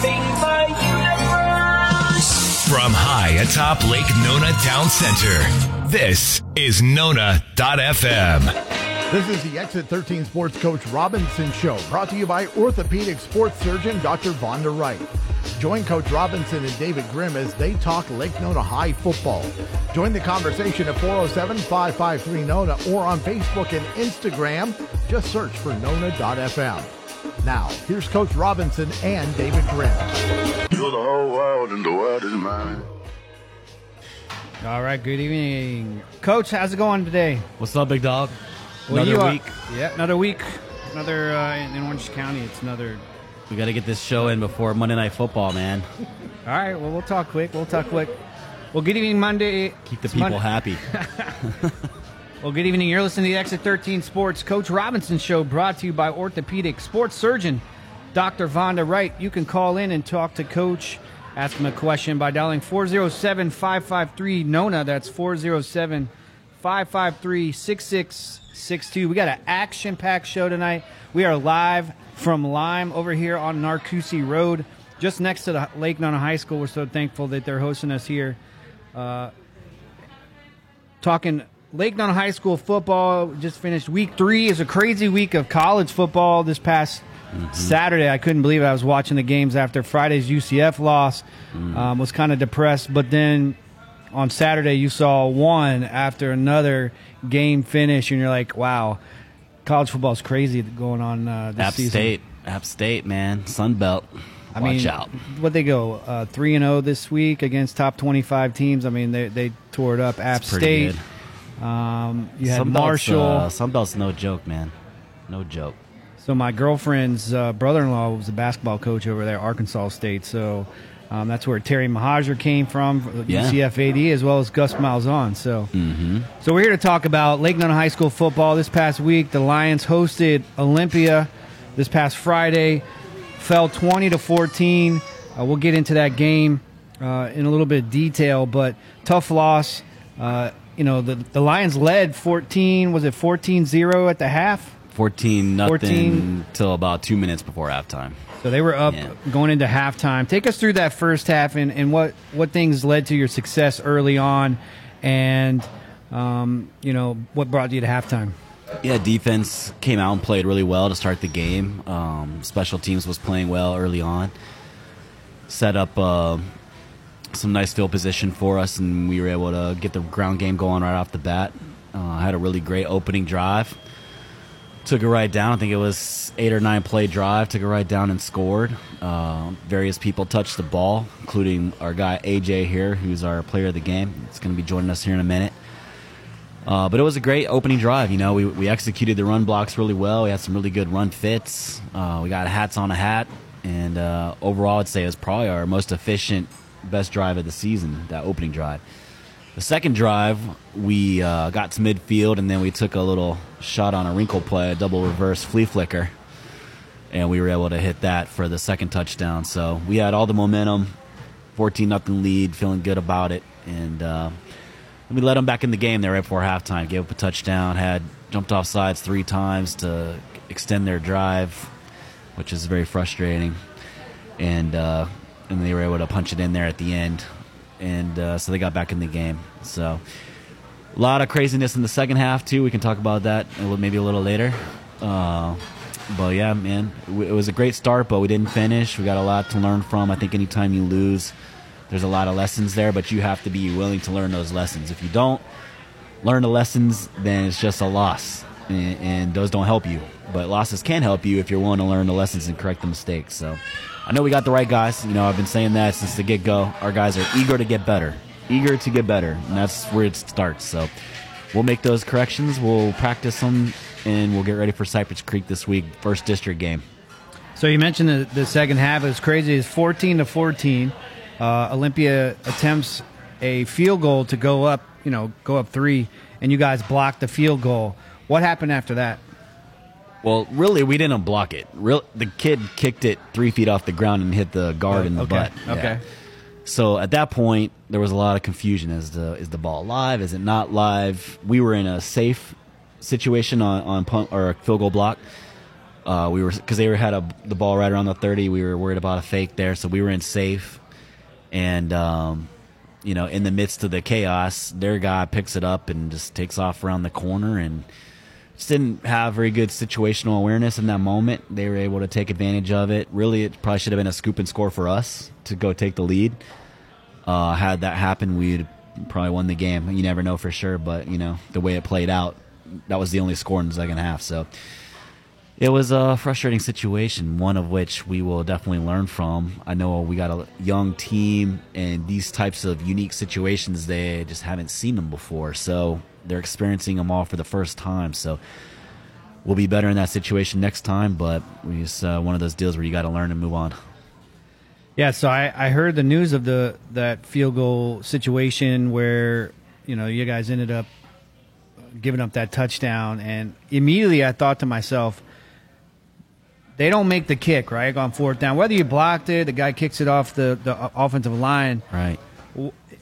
Surfing the universe. From high atop Lake Nona Town Center, this is Nona.fm. This is the Exit 13 Sports Coach Robinson Show, brought to you by orthopedic sports surgeon Dr. Vonda Wright. Join Coach Robinson and David Grimm as they talk Lake Nona High football. Join the conversation at 407 553 Nona or on Facebook and Instagram. Just search for Nona.fm. Now, here's Coach Robinson and David Grimm. You're the whole world and the world is mine. All right, good evening. Coach, how's it going today? What's up, big dog? Well, Another you are- week. yeah, another week. Another uh, in, in Orange County. It's another. We got to get this show in before Monday Night Football, man. All right, well, we'll talk quick. We'll talk quick. Well, good evening, Monday. Keep the It's people Monday- happy. Well, good evening. You're listening to the Exit 13 Sports Coach Robinson Show, brought to you by orthopedic sports surgeon Dr. Vonda Wright. You can call in and talk to Coach. Ask him a question by dialing 407 553 NONA. That's 407 553 6662. We got an action packed show tonight. We are live from Lime over here on Narcoossee Road, just next to the Lake Nona High School. We're so thankful that they're hosting us here uh, talking Lake Nona High School football. Just finished week three. It's a crazy week of college football this past Saturday. I couldn't believe it. I was watching the games after Friday's UCF loss. Um, was kind of depressed, but then on Saturday you saw one after another game finish, and you're like, wow. College football is crazy going on uh, this App season. State, App State, man. Sun Belt. I Watch mean, out. What they go uh, three and zero this week against top twenty five teams. I mean, they they tore it up. App State. Um, you had Sun Belt's, Marshall. uh, Sun Belt's no joke, man. No joke. So my girlfriend's uh, brother-in-law was a basketball coach over there, Arkansas State. So um, that's where Terry Mohajir came from, Yeah. UCF AD, as well as Gus Malzahn. So, so we're here to talk about Lake Nona High School football. This past week, the Lions hosted Olympia. This past Friday, fell twenty to fourteen. Uh, we'll get into that game uh, in a little bit of detail, but tough loss. Uh, you know, the the Lions led fourteen. Was it 14-0 at the half? 14 nothing 14. till about two minutes before halftime. So they were up Yeah. going into halftime. Take us through that first half and, and what, what things led to your success early on and, um, you know, what brought you to halftime. Yeah, defense came out and played really well to start the game. Um, special teams was playing well early on. Set up uh, some nice field position for us, and we were able to get the ground game going right off the bat. Uh, had a really great opening drive. Took it right down. I think it was eight or nine play drive. Took it right down and scored. Uh, various people touched the ball, including our guy AJ here, who's our player of the game. It's going to be joining us here in a minute. Uh, but it was a great opening drive. You know, we, we executed the run blocks really well. We had some really good run fits. Uh, we got hats on a hat. And uh, overall, I'd say it was probably our most efficient, best drive of the season, that opening drive. The second drive, we uh, got to midfield, and then we took a little shot on a wrinkle play, a double reverse flea flicker. And we were able to hit that for the second touchdown. So we had all the momentum, 14 nothing lead, feeling good about it. And uh, we let them back in the game there right before halftime. Gave up a touchdown, had jumped off sides three times to extend their drive, which is very frustrating. And uh, and they were able to punch it in there at the end, and uh, so they got back in the game. So a lot of craziness in the second half too. We can talk about that maybe a little later. Uh, but yeah, man, it was a great start, but we didn't finish. We got a lot to learn from. I think anytime you lose, there's a lot of lessons there, but you have to be willing to learn those lessons. If you don't learn the lessons, then it's just a loss, and, and those don't help you. But losses can help you if you're willing to learn the lessons and correct the mistakes. So I know we got the right guys. You know, I've been saying that since the get go. Our guys are eager to get better, eager to get better, and that's where it starts. So we'll make those corrections. We'll practice them, and we'll get ready for Cypress Creek this week, first district game. So you mentioned the, the second half. It was crazy. It's 14 to 14. Uh, Olympia attempts a field goal to go up, you know, go up three, and you guys blocked the field goal. What happened after that? Well, really, we didn't block it. Real, the kid kicked it three feet off the ground and hit the guard in the okay. butt. Okay. So at that point, there was a lot of confusion as to is the ball live? Is it not live? We were in a safe situation on on punt or a field goal block. Uh, we were because they were had a, the ball right around the thirty. We were worried about a fake there, so we were in safe. And um, you know, in the midst of the chaos, their guy picks it up and just takes off around the corner and just didn't have very good situational awareness in that moment. They were able to take advantage of it. Really, it probably should have been a scoop and score for us to go take the lead. Uh, had that happen, we'd probably won the game. You never know for sure, but you know the way it played out, that was the only score in the second half. So it was a frustrating situation, one of which we will definitely learn from. I know we got a young team, and these types of unique situations, they just haven't seen them before. So they're experiencing them all for the first time. So we'll be better in that situation next time, but it's uh, one of those deals where you got to learn and move on. Yeah, so I, I heard the news of the that field goal situation where you know you guys ended up giving up that touchdown, and immediately I thought to myself, they don't make the kick right on fourth down. Whether you blocked it, the guy kicks it off the the offensive line. Right.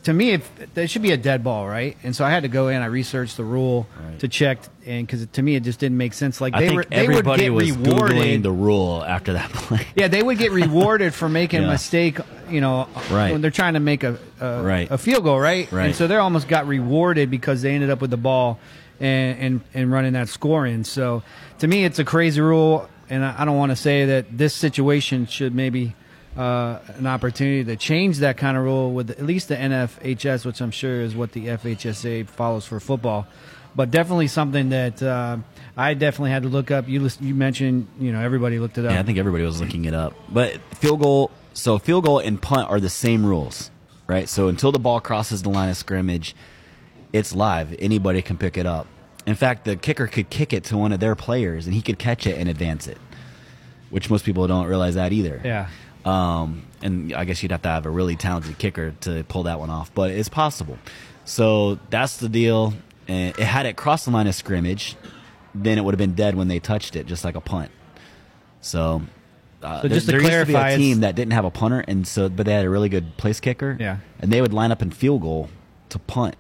To me, it, there should be a dead ball, right? And so I had to go in. I researched the rule Right. to check, and because to me it just didn't make sense. Like I they were, they would get was rewarded. googling the rule after that play. Yeah, they would get rewarded for making a mistake, you know, Right. when they're trying to make a a, Right. a field goal, right? Right. And so they almost got rewarded because they ended up with the ball and and, and running that score in. So to me, it's a crazy rule, and I, I don't want to say that this situation should maybe. Uh, an opportunity to change that kind of rule with at least the NFHS, which I'm sure is what the FHSA follows for football, but definitely something that uh, I definitely had to look up. You list, you mentioned, you know, everybody looked it up. Yeah, I think everybody was looking it up. But field goal, so field goal and punt are the same rules, right? So until the ball crosses the line of scrimmage, it's live. Anybody can pick it up. In fact, the kicker could kick it to one of their players and he could catch it and advance it, which most people don't realize that either. yeah. Um, and I guess you'd have to have a really talented kicker to pull that one off, but it's possible. So that's the deal. And it had it crossed the line of scrimmage, then it would have been dead when they touched it, just like a punt. So, uh, So just to there, there used to clarify, be a team that didn't have a punter, and so but they had a really good place kicker. Yeah. and they would line up in field goal to punt,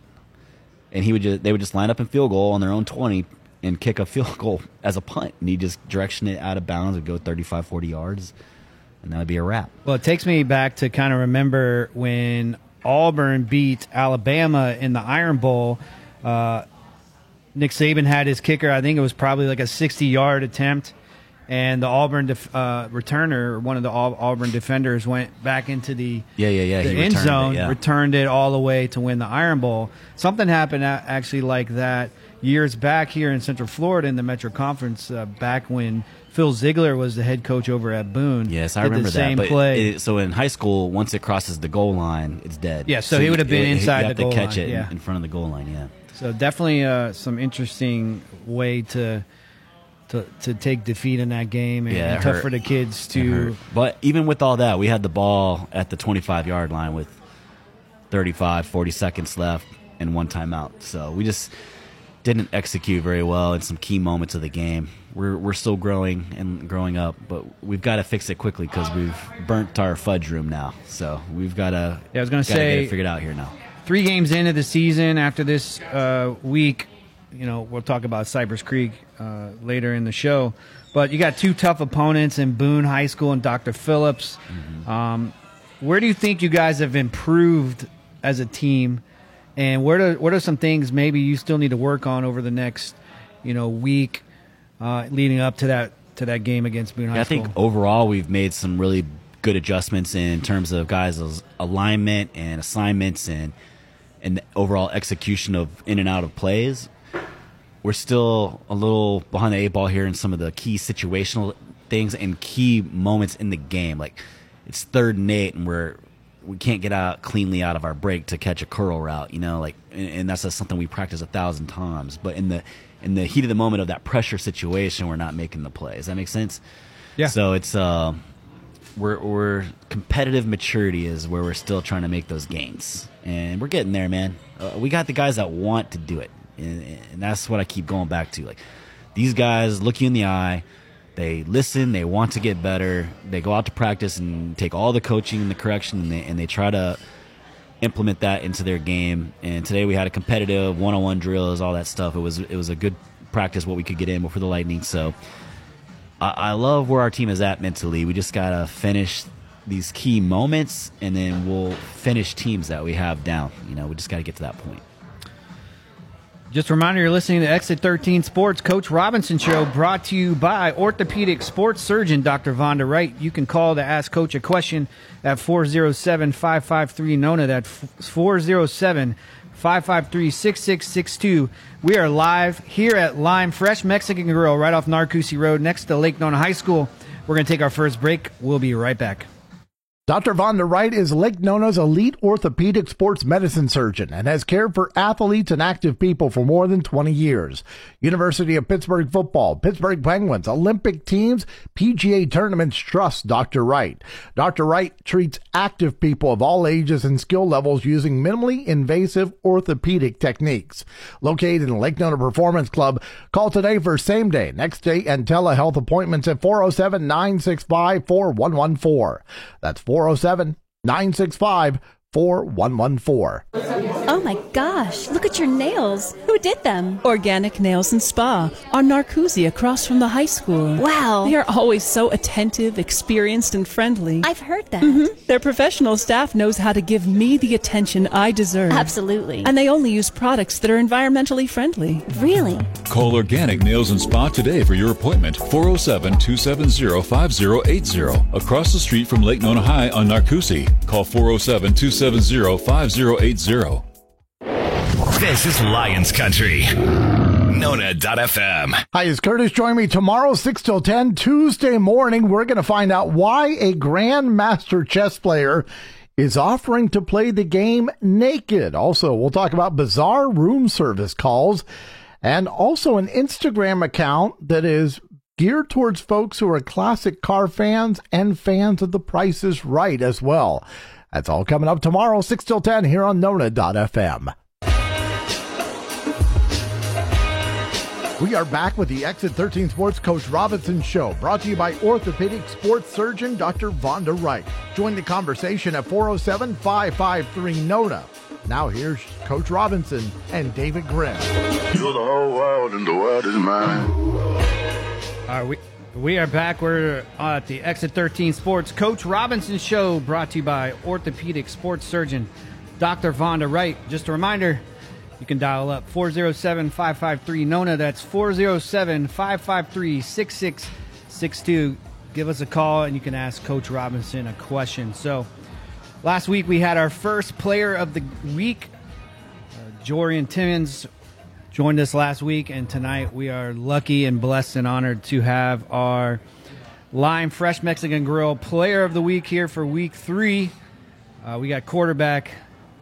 and he would just they would just line up in field goal on their own twenty and kick a field goal as a punt, and he just direction it out of bounds and go 35, 40 yards, and that would be a wrap. Well, it takes me back to kind of remember when Auburn beat Alabama in the Iron Bowl. Uh, Nick Saban had his kicker. I think it was probably like a 60 yard attempt. And the Auburn def- uh, returner, one of the Au- Auburn defenders, went back into the Yeah, yeah, yeah, the end returned it, zone, yeah. returned it all the way to win the Iron Bowl. Something happened a- actually like that years back here in Central Florida in the Metro Conference. Uh, back when Phil Ziegler was the head coach over at Boone. Yes, I remember the same that. But play. it- so in high school, once it crosses the goal line, it's dead. Yeah, so he would have been you- inside you the goal to catch line, it in- yeah. in front of the goal line. Yeah. So definitely uh, some interesting way to to to take defeat in that game, and, Yeah, and tough hurt. for the kids It to. But even with all that, we had the ball at the 25 yard line with 35, 40 seconds left and one timeout. So we just didn't execute very well in some key moments of the game. We're, we're still growing and growing up, but we've got to fix it quickly because we've burnt our fudge room now. So we've got to Yeah, I was gonna get say- it figured out here now. Three games into the season after this uh, week, you know, we'll talk about Cypress Creek uh, later in the show. But you got two tough opponents in Boone High School and Dr. Phillips. Mm-hmm. Um, where do you think you guys have improved as a team? And where do, what are some things maybe you still need to work on over the next, you know, week uh, leading up to that to that game against Boone High Yeah, I think overall we've made some really good adjustments in terms of guys' alignment and assignments and and the overall execution of in and out of plays. We're still a little behind the eight ball here in some of the key situational things and key moments in the game. Like it's third and eight, and we're we can't get out cleanly out of our break to catch a curl route. You know, like and, and that's just something we practice a thousand times. But in the in the heat of the moment of that pressure situation, we're not making the play. Does that make sense? Yeah. So it's uh, we're we're competitive maturity is where we're still trying to make those gains, and we're getting there, man. Uh, we got the guys that want to do it, and, and that's what I keep going back to. Like these guys look you in the eye. They listen. They want to get better. They go out to practice and take all the coaching and the correction, and they, and they try to implement that into their game. And today we had a competitive one-on-one drills, all that stuff. It was it was a good practice what we could get in before the Lightning. So I, I love where our team is at mentally. We just gotta finish these key moments, and then we'll finish teams that we have down. You know, we just gotta get to that point. Just a reminder, you're listening to Exit 13 Sports Coach Robinson Show, brought to you by orthopedic sports surgeon Dr. Vonda Wright. You can call to ask Coach a question at 407 553 Nona. That's 407 553 6662. We are live here at Lime Fresh Mexican Grill right off Narcoossee Road next to Lake Nona High School. We're going to take our first break. We'll be right back. Dr. Vonda Wright is Lake Nona's elite orthopedic sports medicine surgeon and has cared for athletes and active people for more than 20 years. University of Pittsburgh football, Pittsburgh Penguins, Olympic teams, PGA tournaments trust Dr. Wright. Dr. Wright treats active people of all ages and skill levels using minimally invasive orthopedic techniques. Located in Lake Nona Performance Club, call today for same day, next day, and telehealth appointments at 407 965 4114. That's oh 407 965 4114. Oh my gosh, look at your nails. Who did them? Organic Nails and Spa on Narcoossee across from the high school. Wow. They are always so attentive, experienced, and friendly. I've heard that. Mhm. Their professional staff knows how to give me the attention I deserve. Absolutely. And they only use products that are environmentally friendly. Really? Call Organic Nails and Spa today for your appointment. 407 270 5080. Across the street from Lake Nona High on Narcoossee. Call 407 270 5080. This is Lions Country. Nona.fm. Hi, is Curtis join me tomorrow, 6 till 10, Tuesday morning? We're going to find out why a Grandmaster chess player is offering to play the game naked. Also, we'll talk about bizarre room service calls and also an Instagram account that is geared towards folks who are classic car fans and fans of The Price is Right as well. That's all coming up tomorrow, 6 till 10 here on Nona.fm. We are back with the Exit 13 Sports Coach Robinson Show, brought to you by orthopedic sports surgeon Dr. Vonda Wright. Join the conversation at 407 553 NONA. Now here's Coach Robinson and David Grimm. You're the whole world and the world is mine. All right, we, we are back. We're uh, at the Exit 13 Sports Coach Robinson Show, brought to you by orthopedic sports surgeon Dr. Vonda Wright. Just a reminder, you can dial up 407 553 NONA. That's 407 553 6662. Give us a call and you can ask Coach Robinson a question. So, last week we had our first player of the week, uh, Jorian Timmons joined us last week, and tonight we are lucky and blessed and honored to have our Lime Fresh Mexican Grill Player of the Week here for week three. Uh, we got quarterback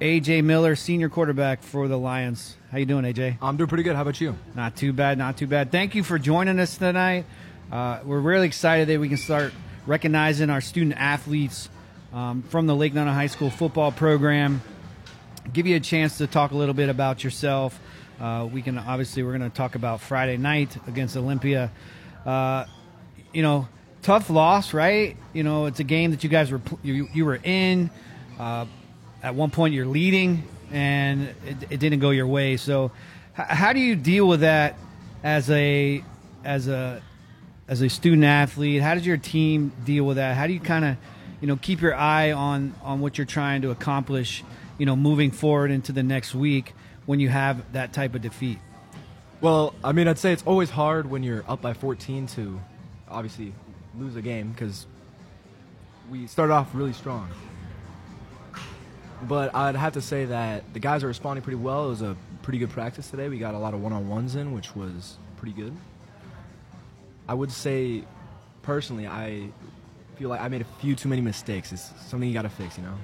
AJ Miller, senior quarterback for the Lions. How you doing, AJ? I'm doing pretty good. How about you? Not too bad, not too bad. Thank you for joining us tonight. Uh, we're really excited that we can start recognizing our student athletes um, from the Lake Nona High School football program. Give you a chance to talk a little bit about yourself. Uh, we can obviously we're going to talk about Friday night against Olympia. Uh, you know, tough loss, right? You know, it's a game that you guys were you, you were in. Uh, at one point, you're leading, and it, it didn't go your way. So, h- how do you deal with that as a as a as a student athlete? How does your team deal with that? How do you kind of you know keep your eye on on what you're trying to accomplish? You know, moving forward into the next week when you have that type of defeat. Well, I mean, I'd say it's always hard when you're up by 14 to obviously lose a game because we started off really strong. But I'd have to say that the guys are responding pretty well. It was a pretty good practice today. We got a lot of one on ones in, which was pretty good. I would say, personally, I feel like I made a few too many mistakes. It's something you got to fix, you know?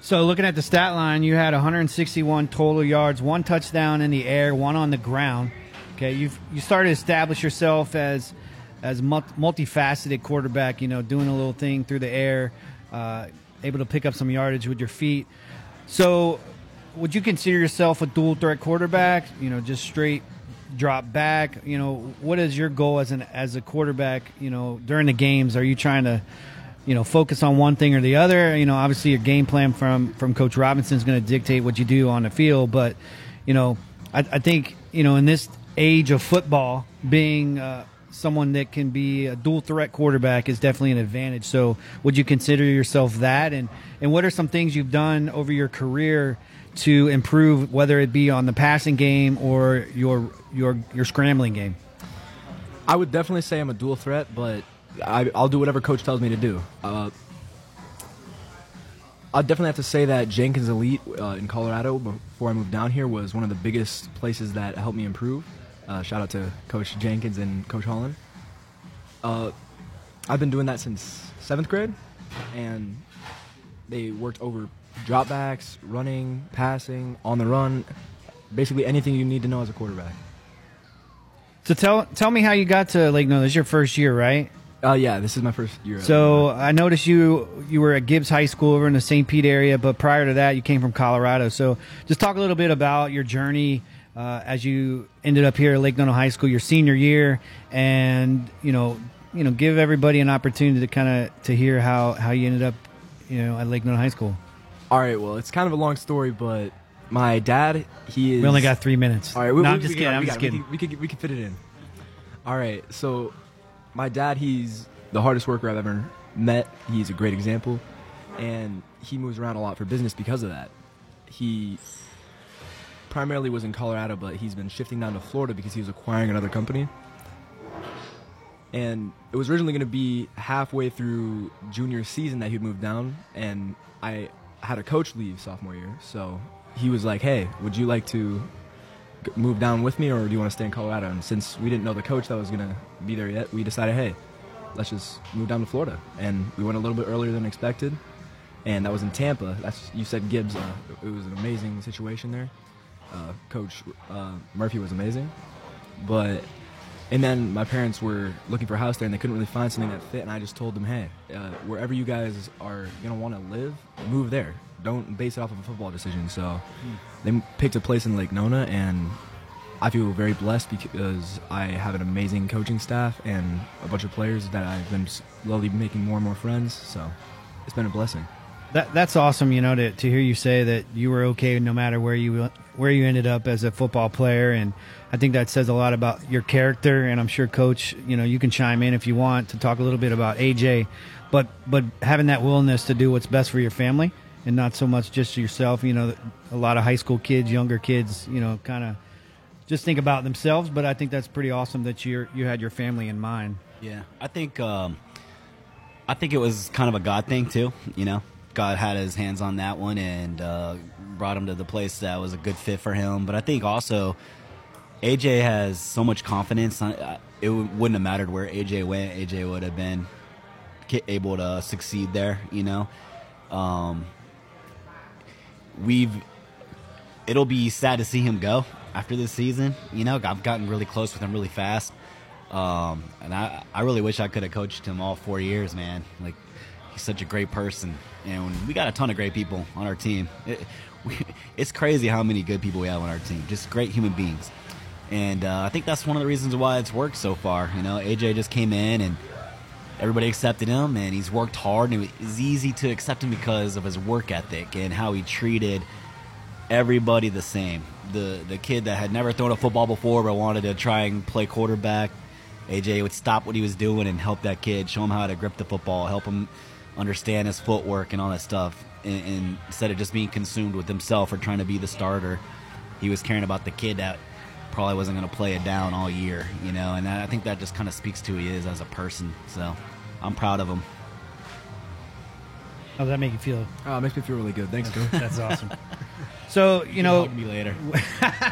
So looking at the stat line, you had 161 total yards, one touchdown in the air, one on the ground. Okay, you've you started to establish yourself as as multifaceted quarterback. You know, doing a little thing through the air, uh, able to pick up some yardage with your feet. So, would you consider yourself a dual threat quarterback? You know, just straight drop back. You know, what is your goal as an as a quarterback? You know, during the games, are you trying to you know focus on one thing or the other you know obviously your game plan from from coach robinson is going to dictate what you do on the field but you know I, I think you know in this age of football being uh, someone that can be a dual threat quarterback is definitely an advantage. So, would you consider yourself that? And and what are some things you've done over your career to improve, whether it be on the passing game or your your your scrambling game? I would definitely say I'm a dual threat, but I, I'll do whatever coach tells me to do. Uh, I'll definitely have to say that Jenkins Elite uh, in Colorado before I moved down here was one of the biggest places that helped me improve. Uh, shout out to Coach Jenkins and Coach Holland. Uh, I've been doing that since seventh grade, and they worked over dropbacks, running, passing, on the run, basically anything you need to know as a quarterback. So tell tell me how you got to Lake No. This is your first year, right? Uh, yeah, this is my first year. So I noticed you you were at Gibbs High School over in the St. Pete area, but prior to that, you came from Colorado. So just talk a little bit about your journey uh, as you ended up here at Lake Nona High School, your senior year, and you know you know give everybody an opportunity to kind of to hear how how you ended up you know at Lake Nona High School. All right, well, it's kind of a long story, but my dad, he is. We only got three minutes. All right, No, I'm just kidding, got I'm we just kidding. We can, we can we can fit it in. All right, so my dad, he's the hardest worker I've ever met. He's a great example, and he moves around a lot for business because of that. He primarily was in Colorado, but he's been shifting down to Florida because he was acquiring another company. And it was originally going to be halfway through junior season that he'd moved down, and I had a coach leave sophomore year. So he was like, "Hey, would you like to move down with me, or do you want to stay in Colorado?" And since we didn't know the coach that was going to be there yet, we decided, "Hey, let's just move down to Florida." And we went a little bit earlier than expected, and that was in Tampa. That's you said Gibbs. Uh, it was an amazing situation there. Uh, coach uh, Murphy was amazing, but and then my parents were looking for a house there, and they couldn't really find something that fit. And I just told them, "Hey, uh, wherever you guys are gonna want to live, move there. Don't base it off of a football decision." So they picked a place in Lake Nona, and I feel very blessed because I have an amazing coaching staff and a bunch of players that I've been slowly making more and more friends. So it's been a blessing. That that's awesome, you know, to, to hear you say that you were okay no matter where you where you ended up as a football player, and I think that says a lot about your character. And I'm sure, Coach, you know, you can chime in if you want to talk a little bit about AJ, but but having that willingness to do what's best for your family and not so much just yourself. You know, a lot of high school kids, younger kids, you know, kind of just think about themselves. But I think that's pretty awesome that you you had your family in mind. Yeah, I think um, I think it was kind of a God thing too. You know, God had His hands on that one and uh, brought him to the place that was a good fit for him. But I think also AJ has so much confidence. It wouldn't have mattered where AJ went. AJ would have been able to succeed there. You know, um, we've. It'll be sad to see him go after this season. You know, I've gotten really close with him really fast. Um, and I, I really wish I could have coached him all four years, man. Like, he's such a great person, and we got a ton of great people on our team. It, we, it's crazy how many good people we have on our team, just great human beings. And uh, I think that's one of the reasons why it's worked so far. You know, AJ just came in and everybody accepted him, and he's worked hard, and it was easy to accept him because of his work ethic and how he treated everybody the same. The the kid that had never thrown a football before but wanted to try and play quarterback, AJ would stop what he was doing and help that kid, show him how to grip the football, help him understand his footwork and all that stuff. And, and instead of just being consumed with himself or trying to be the starter, he was caring about the kid that probably wasn't going to play it down all year, you know. And I think that just kind of speaks to who he is as a person. So I'm proud of him. How does that make you feel? Uh, it makes me feel really good. Thanks, Coach. That's awesome. So you know, Hug me later.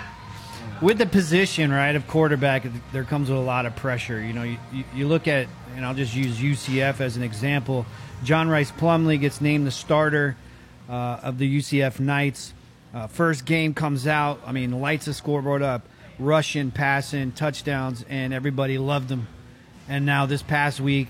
with the position right of quarterback, there comes with a lot of pressure. You know, you, you, you look at, and I'll just use UCF as an example. John Rhys Plumlee gets named the starter uh, of the UCF Knights. Uh, first game comes out. I mean, lights the scoreboard up, rushing, passing, touchdowns, and everybody loved him. And now this past week,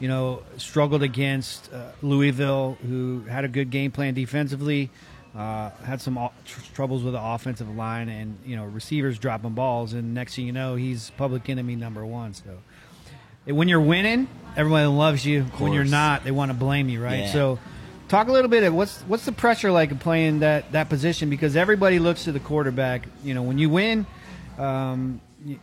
you know, struggled against uh, Louisville, who had a good game plan defensively, uh, had some tr- troubles with the offensive line, and you know, receivers dropping balls. And next thing you know, he's public enemy number one. So when you're winning, everybody loves you. When you're not, they want to blame you, right? Yeah. So. Talk a little bit of what's what's the pressure like of playing that, that position because everybody looks to the quarterback. You know, when you win, um, you,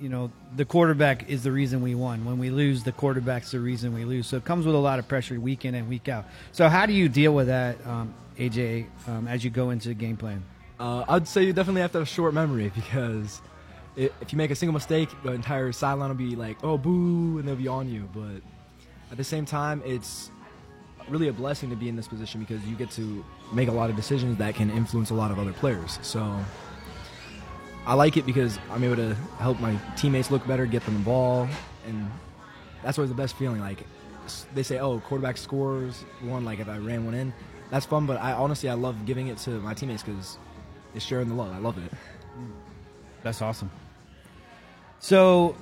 you know, the quarterback is the reason we won. When we lose, the quarterback's the reason we lose. So it comes with a lot of pressure week in and week out. So how do you deal with that, um, AJ, um, as you go into the game plan? Uh, I'd say you definitely have to have a short memory because i if you make a single mistake, the entire sideline will be like, "Oh, boo," and they'll be on you. But at the same time, it's really a blessing to be in this position because you get to make a lot of decisions that can influence a lot of other players. So I like it because I'm able to help my teammates look better, get them the ball, and that's always the best feeling. Like they say, "Oh, quarterback scores one." Like if I ran one in, that's fun. But I honestly I love giving it to my teammates because it's sharing the love. I love it. That's awesome. So,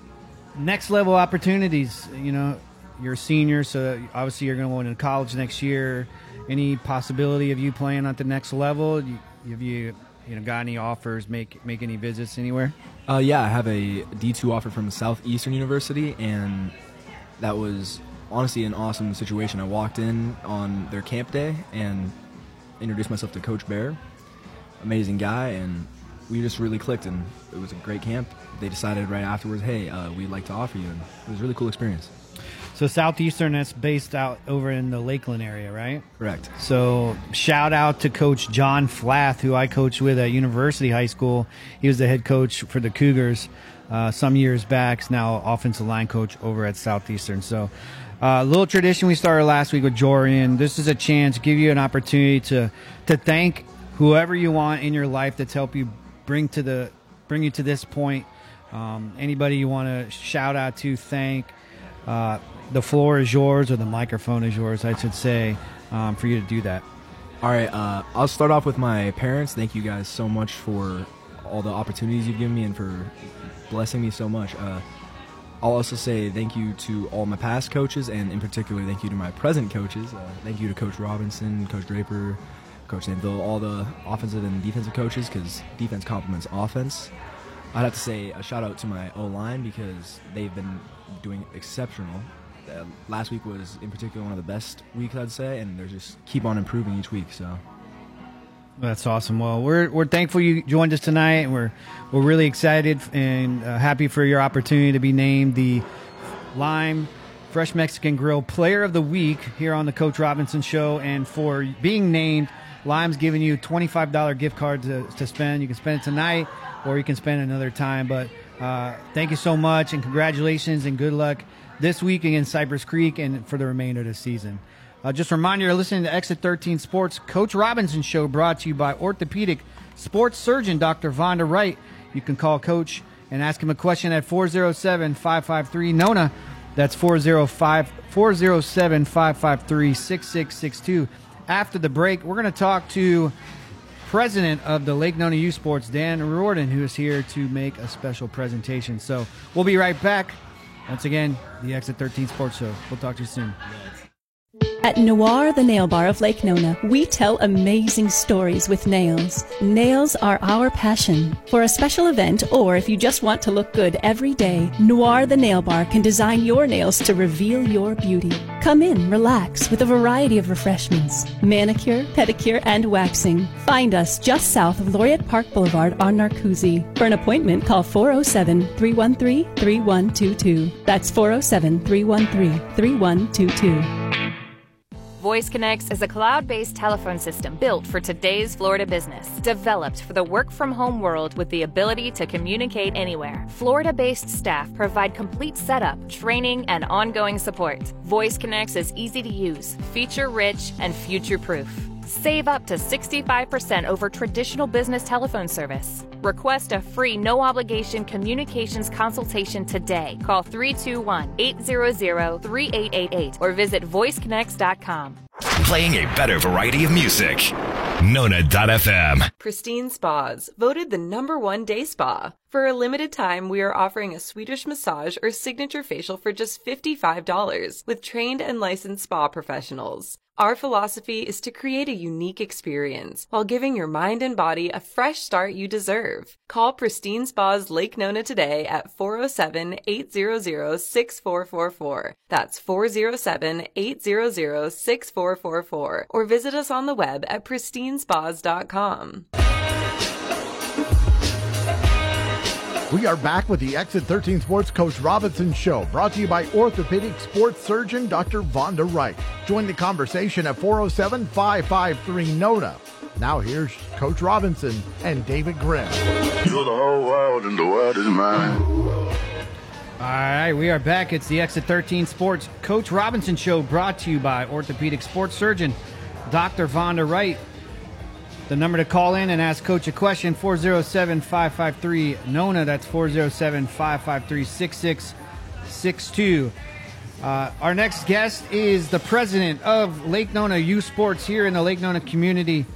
next level opportunities. You know, you're a senior, so obviously you're going to go into college next year. Any possibility of you playing at the next level? You, have you, you know, got any offers? Make make any visits anywhere? Uh, yeah, I have a D2 offer from Southeastern University, and that was honestly an awesome situation. I walked in on their camp day and introduced myself to Coach Bear, amazing guy, and we just really clicked, and it was a great camp. They decided right afterwards, hey, uh, we'd like to offer you, and it was a really cool experience. So Southeastern, that's based out over in the Lakeland area, right? Correct. So shout out to Coach John Flath, who I coached with at University High School. He was the head coach for the Cougars uh, some years back. He's now offensive line coach over at Southeastern. So a uh, little tradition we started last week with Jorian. This is a chance, give you an opportunity to to thank whoever you want in your life that's helped you bring to the bring you to this point. Um, anybody you want to shout out to, thank. Uh, the floor is yours, or the microphone is yours, I should say, um, for you to do that. All right, uh, I'll start off with my parents. Thank you guys so much for all the opportunities you've given me and for blessing me so much. Uh, I'll also say thank you to all my past coaches, and in particular, thank you to my present coaches. Uh, thank you to Coach Robinson, Coach Draper, Coach Danville, all the offensive and defensive coaches, because defense complements offense. I'd have to say a shout out to my O line because they've been doing exceptional. Uh, last week was, in particular, one of the best weeks I'd say, and they're just keep on improving each week. So That's awesome. Well, we're we're thankful you joined us tonight, and we're we're really excited and uh, happy for your opportunity to be named the Lime Fresh Mexican Grill Player of the Week here on the Coach Robinson Show, and for being named. Lime's giving you twenty-five dollar gift card to, to spend. You can spend it tonight, or you can spend another time. But uh, thank you so much, and congratulations, and good luck this week against Cypress Creek, and for the remainder of the season. Uh, just a reminder, you're listening to Exit 13 Sports Coach Robinson Show brought to you by orthopedic sports surgeon Dr. Vonda Wright. You can call Coach and ask him a question at 407 553 NONA. That's 405 407 553 6662. After the break, we're going to talk to president of the Lake Nona Youth Sports, Dan Riordan, who is here to make a special presentation. So we'll be right back. Once again, the Exit 13 Sports Show. We'll talk to you soon. At Noir, the nail bar of Lake Nona, we tell amazing stories with nails. Nails are our passion. For a special event, or if you just want to look good every day, Noir, the nail bar can design your nails to reveal your beauty. Come in, relax with a variety of refreshments manicure, pedicure, and waxing. Find us just south of Laureate Park Boulevard on Narcoossee. For an appointment, call 407 313 3122. That's 407 313 3122. Voice Connects is a cloud based telephone system built for today's Florida business, developed for the work from home world with the ability to communicate anywhere. Florida based staff provide complete setup, training, and ongoing support. Voice Connects is easy to use, feature rich, and future proof. Save up to 65% over traditional business telephone service. Request a free, no obligation communications consultation today. Call 321 800 3888 or visit voiceconnects.com. Playing a better variety of music. Nona.fm. Pristine Spas, voted the number one day spa. For a limited time, we are offering a Swedish massage or signature facial for just $55 with trained and licensed spa professionals. Our philosophy is to create a unique experience while giving your mind and body a fresh start you deserve. Call Pristine Spas Lake Nona today at 407 800 6444. That's 407 800 6444. Or visit us on the web at pristinespas.com. We are back with the Exit 13 Sports Coach Robinson Show, brought to you by orthopedic sports surgeon Dr. Vonda Wright. Join the conversation at 407 553 NONA. Now here's Coach Robinson and David Grimm. You're the whole world and the world is mine. All right, we are back. It's the Exit 13 Sports Coach Robinson Show brought to you by orthopedic sports surgeon Dr. Vonda Wright. The number to call in and ask Coach a question 407 553 NONA. That's 407 553 6662. Uh, our next guest is the president of Lake Nona Youth Sports here in the Lake Nona community.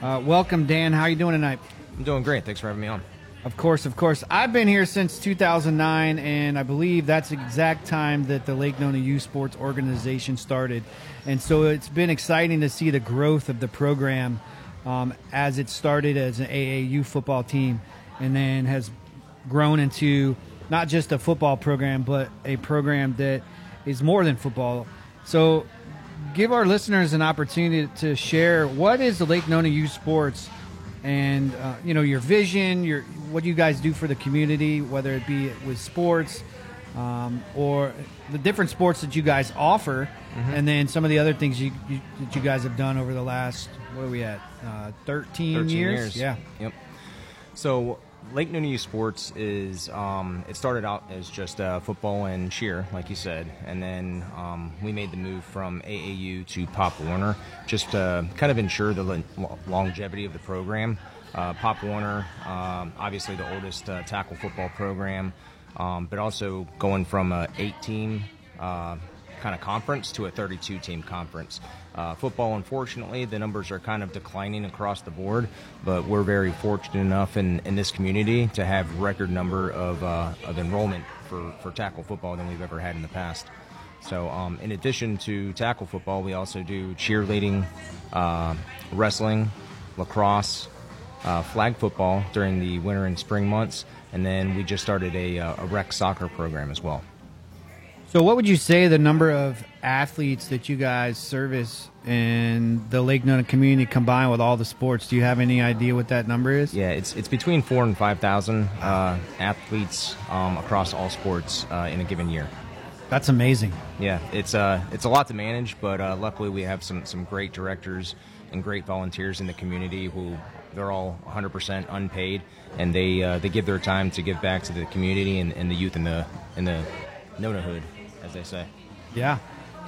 Uh, welcome, Dan. How are you doing tonight? I'm doing great. Thanks for having me on. Of course, of course. I've been here since 2009, and I believe that's the exact time that the Lake Nona Youth Sports Organization started. And so it's been exciting to see the growth of the program um, as it started as an AAU football team and then has grown into not just a football program, but a program that is more than football. So give our listeners an opportunity to share what is the Lake Nona Youth Sports and uh, you know your vision, your what you guys do for the community, whether it be with sports um, or the different sports that you guys offer, Mhm. and then some of the other things you, you, that you guys have done over the last what are we at uh, 13, 13 years? years. Yeah. Yep. So Lake Nona Youth Sports is um, it started out as just uh, football and cheer, like you said, and then um, we made the move from AAU to Pop Warner, just to kind of ensure the lo- longevity of the program. Uh, Pop Warner, um, obviously the oldest uh, tackle football program, um, but also going from a eight-team uh, kind of conference to a 32 team conference. Uh, football, unfortunately, the numbers are kind of declining across the board, but we're very fortunate enough in, in this community to have record number of, uh, of enrollment for, for tackle football than we've ever had in the past. So, um, in addition to tackle football, we also do cheerleading, uh, wrestling, lacrosse, uh, flag football during the winter and spring months, and then we just started a, uh, a rec soccer program as well. So, what would you say the number of athletes that you guys service in the Lake Nona community combined with all the sports? Do you have any idea what that number is? Yeah, it's it's between four and five thousand uh, athletes um, across all sports uh, in a given year. That's amazing. Yeah, it's uh it's a lot to manage, but uh, luckily we have some some great directors and great volunteers in the community who they're all 100% unpaid, and they uh, they give their time to give back to the community and, and the youth in the in the Nona hood, as they say. Yeah.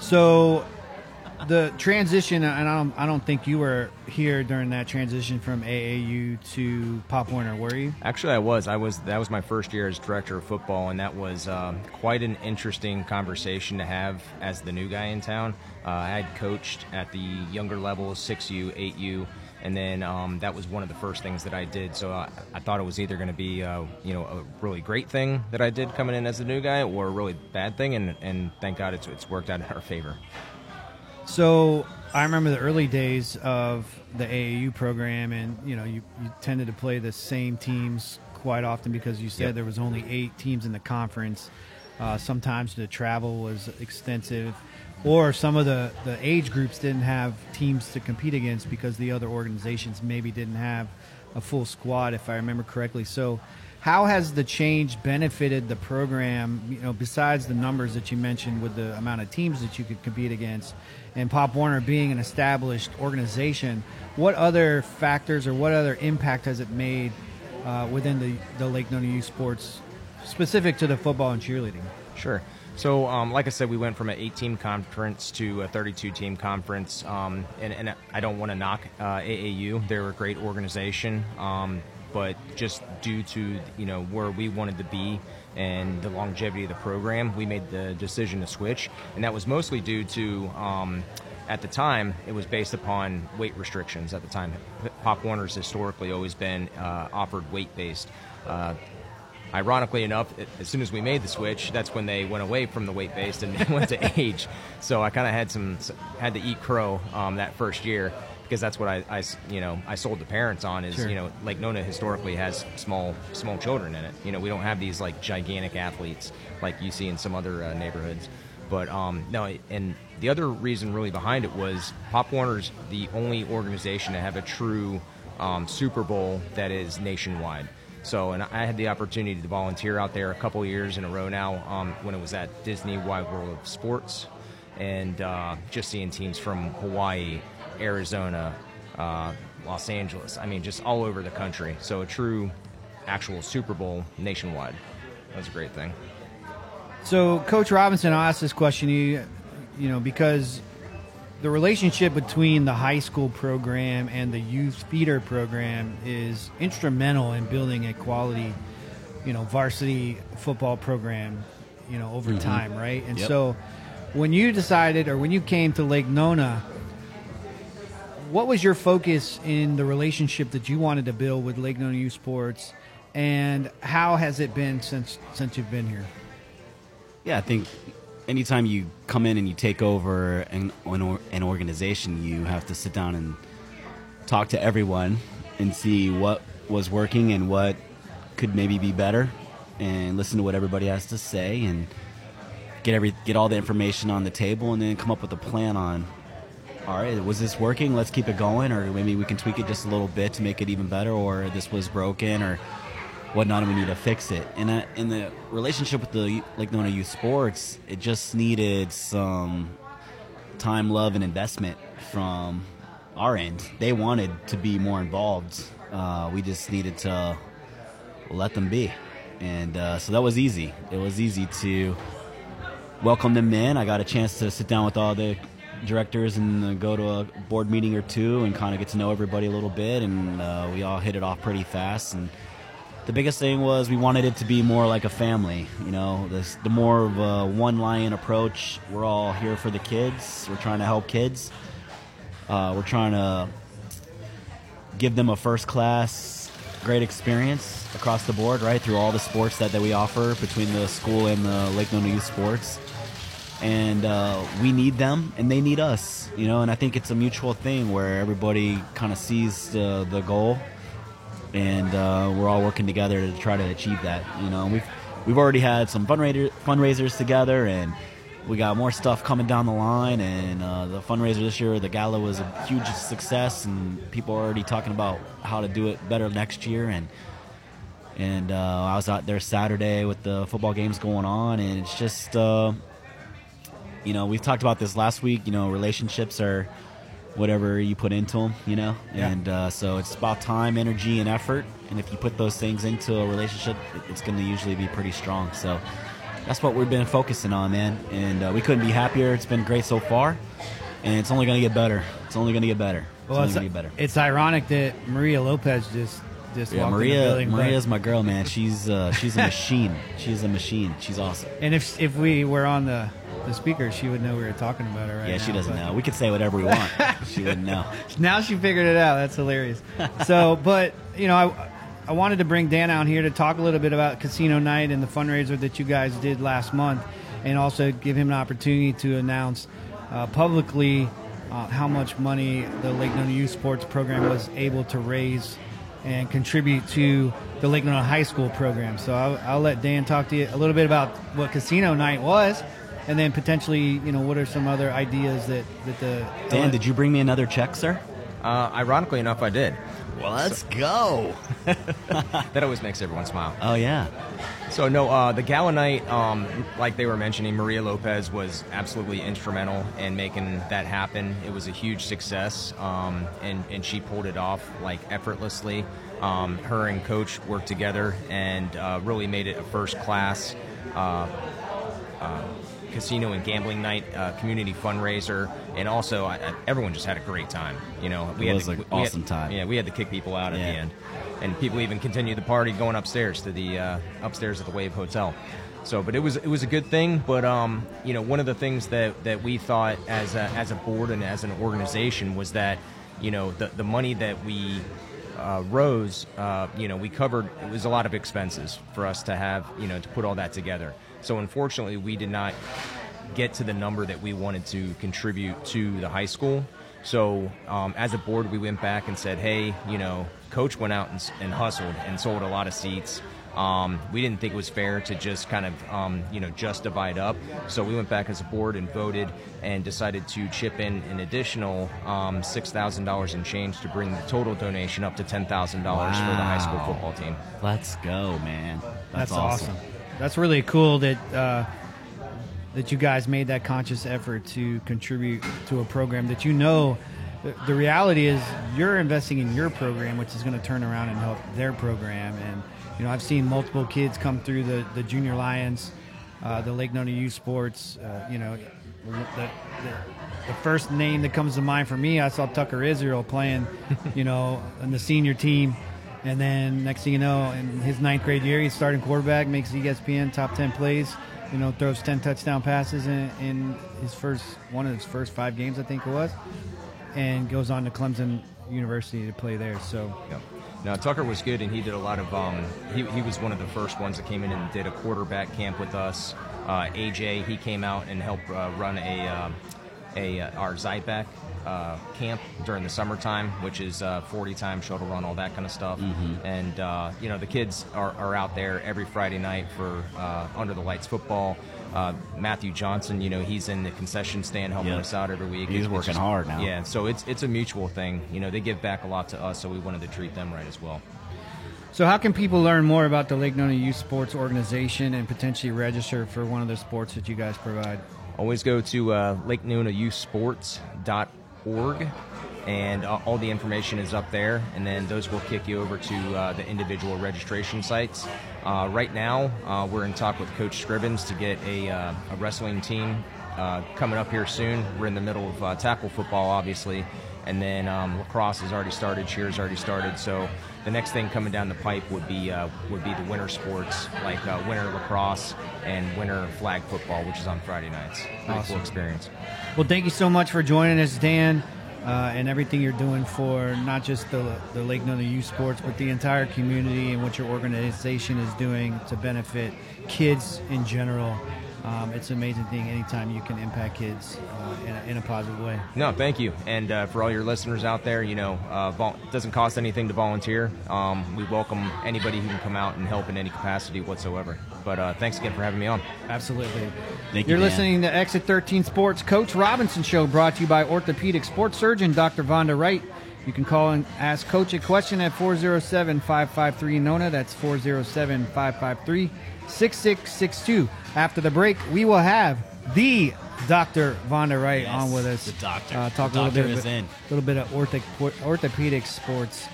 So the transition, and I don't, I don't think you were here during that transition from AAU to Pop Warner, were you? Actually, I was. I was. That was my first year as director of football, and that was um, quite an interesting conversation to have as the new guy in town. Uh, I had coached at the younger levels, six U, eight U, and then um, that was one of the first things that I did. So I, I thought it was either going to be, uh, you know, a really great thing that I did coming in as the new guy, or a really bad thing, and, and thank God it's it's worked out in our favor. So I remember the early days of the AAU program, and you know, you, you tended to play the same teams quite often because you said Yep. there was only eight teams in the conference. Uh, sometimes the travel was extensive, or some of the, the age groups didn't have teams to compete against because the other organizations maybe didn't have a full squad, if I remember correctly. So, how has the change benefited the program? You know, besides the numbers that you mentioned with the amount of teams that you could compete against, and Pop Warner being an established organization, what other factors or what other impact has it made uh, within the the Lake Nona Youth Sports, specific to the football and cheerleading? Sure. So, um, like I said, we went from an eight-team conference to a 32-team conference, um, and, and I don't want to knock uh, AAU; they're a great organization, um, but just due to you know where we wanted to be and the longevity of the program, we made the decision to switch, and that was mostly due to. Um, at the time, it was based upon weight restrictions. At the time, Pop Warner's historically always been uh, offered weight-based. Uh, ironically enough, as soon as we made the switch, that's when they went away from the weight based and went to age. So I kind of had some had to eat crow um, that first year because that's what I, I you know I sold the parents on is Sure. you know Lake Nona historically has small small children in it. You know we don't have these like gigantic athletes like you see in some other uh, neighborhoods. But um, no, and the other reason really behind it was Pop Warner's the only organization to have a true um, Super Bowl that is nationwide. So, and I had the opportunity to volunteer out there a couple years in a row now um, when it was at Disney Wide World of Sports, and uh, just seeing teams from Hawaii, Arizona, uh, Los Angeles. I mean, just all over the country. So, a true, actual Super Bowl nationwide. That's a great thing. So, Coach Robinson, I'll ask this question to you, you know, because the relationship between the high school program and the youth feeder program is instrumental in building a quality, you know, varsity football program, you know, over Mhm. time, right? And Yep. so, when you decided or when you came to Lake Nona, what was your focus in the relationship that you wanted to build with Lake Nona Youth Sports, and how has it been since since you've been here? Yeah, I think anytime you come in and you take over an, an, an organization, you have to sit down and talk to everyone and see what was working and what could maybe be better, and listen to what everybody has to say and get every get all the information on the table, and then come up with a plan on. All right, was this working? Let's keep it going, or maybe we can tweak it just a little bit to make it even better, or this was broken, or whatnot, and we need to fix it. And in the relationship with the Lake Nona Youth Sports, it just needed some time, love, and investment from our end. They wanted to be more involved. Uh, we just needed to let them be, and uh, so that was easy. It was easy to welcome them in. I got a chance to sit down with all the directors and go to a board meeting or two and kind of get to know everybody a little bit, and uh, we all hit it off pretty fast and the biggest thing was we wanted it to be more like a family. You know, this, the more of a one lion approach. We're all here for the kids. We're trying to help kids. Uh, we're trying to give them a first class, great experience across the board, right through all the sports that, that we offer between the school and the Lake Nona Youth Sports. And uh, we need them, and they need us. You know, and I think it's a mutual thing where everybody kind of sees the the goal and uh, we're all working together to try to achieve that. You know, we've we've already had some fundraiser fundraisers together, and we got more stuff coming down the line. And uh, the fundraiser this year, the gala was a huge success, and people are already talking about how to do it better next year. And and uh, I was out there Saturday with the football games going on, and it's just. Uh, you know, we've talked about this last week. You know, relationships are whatever you put into them, you know? Yeah. And uh, so it's about time, energy, and effort. And if you put those things into a relationship, it's going to usually be pretty strong. So that's what we've been focusing on, man. And uh, we couldn't be happier. It's been great so far. And it's only going to get better. It's only going to get better. It's Well, only going to get better. it's ironic that Maria Lopez just just Yeah, walked in the Maria. building. but- Maria's my girl, man. She's uh, she's a machine. she's a machine. She's awesome. and if if we were on the the speaker, she would know we were talking about her right yeah, now. she doesn't but- know. We could say whatever we want. she wouldn't know. now she figured it out. That's hilarious. So, but you know, I I wanted to bring Dan out here to talk a little bit about Casino Night and the fundraiser that you guys did last month, and also give him an opportunity to announce uh, publicly uh, how much money the Lake Nona Youth Sports Program was able to raise and contribute to the Lake Nona High School program. So I'll, I'll let Dan talk to you a little bit about what Casino Night was. And then potentially, you know, what are some other ideas that, that the Dan, did you bring me another check, sir? Uh, ironically enough, I did. Well, let's go. that always makes everyone smile. Oh yeah. So no, uh, the gala night, um, like they were mentioning, Maria Lopez was absolutely instrumental in making that happen. It was a huge success, um, and and she pulled it off like effortlessly. Um, her and Coach worked together and uh, really made it a first class. Uh, uh, casino and gambling night, uh, community fundraiser, and also I, I, everyone just had a great time. You know, It had to- an we had- awesome time. Yeah, we had to kick people out at Yeah. the end, and people even continued the party going upstairs to the uh, upstairs at the Wave Hotel. So, but it was it was a good thing. But um, you know, one of the things that that we thought as a, as a board and as an organization was that you know the the money that we uh, rose, uh, you know, we covered it was a lot of expenses for us to have, you know, to put all that together. So unfortunately, we did not get to the number that we wanted to contribute to the high school. So um, as a board, we went back and said, hey, you know, coach went out and, and hustled and sold a lot of seats. Um, we didn't think it was fair to just kind of, um, you know, just divide up. So we went back as a board and voted and decided to chip in an additional um, $6,000 in change to bring the total donation up to $10,000 for the high school football team. Let's go, man. That's, That's, awesome. That's really cool that uh, that you guys made that conscious effort to contribute to a program that you know. The, reality is you're investing in your program, which is going to turn around and help their program. And you know, I've seen multiple kids come through the the Junior Lions, uh, the Lake Nona Youth Sports. Uh, you know, the, the, the first name that comes to mind for me, I saw Tucker Israel playing, you know, on the senior team. And then next thing you know, in his ninth grade year, he's starting quarterback, makes ESPN top 10 plays, you know, throws 10 touchdown passes in, in his first, one of his first five games, I think it was, and goes on to Clemson University to play there. So, Now Tucker was good, and he did a lot of. Um, he, he was one of the first ones that came in and did a quarterback camp with us. Uh, AJ, he came out and helped uh, run a um a uh, our Zybek uh, camp during the summertime, which is uh, 40 time shuttle run, all that kind of stuff. Mhm. And uh, you know the kids are, are out there every Friday night for uh, under the lights football. Uh, Matthew Johnson, you know, he's in the concession stand helping Yep. us out every week. He's It's- it's working just- hard now. Yeah, so it's it's a mutual thing. You know, they give back a lot to us, so we wanted to treat them right as well. so how can people learn more about the Lake Nona Youth Sports Organization and potentially register for one of the sports that you guys provide? Always go to uh, Lake Sports.org, and all the information is up there. And then those will kick you over to uh, the individual registration sites. Uh, right now, uh, we're in talk with Coach Scribbins to get a, uh, a wrestling team uh, coming up here soon. We're in the middle of uh, tackle football, obviously. And then um, lacrosse has already started, cheer's already started. So the next thing coming down the pipe would be uh, would be the winter sports like uh, winter lacrosse and winter flag football, which is on Friday nights. Pretty cool Awesome. experience. Well, thank you so much for joining us, Dan, uh, and everything you're doing for not just the, the Lake Nona Youth Sports, but the entire community and what your organization is doing to benefit kids in general. Um, it's an amazing thing anytime you can impact kids uh, in, a, in a positive way. No, thank you. And uh, for all your listeners out there, you know, uh, vol- it doesn't cost anything to volunteer. Um, we welcome anybody who can come out and help in any capacity whatsoever. But uh, thanks again for having me on. Absolutely. Thank You're you, Dan. listening to Exit 13 Sports Coach Robinson Show, brought to you by orthopedic sports surgeon Dr. Vonda Wright. You can call and ask Coach a question at 407 553 Nona. That's 407 553 6662. After the break, we will have the Dr. Vonda Wright Yes, on with us. the doctor. Uh, talk The a little bit, is in. little bit of ortho, orthopedic sports.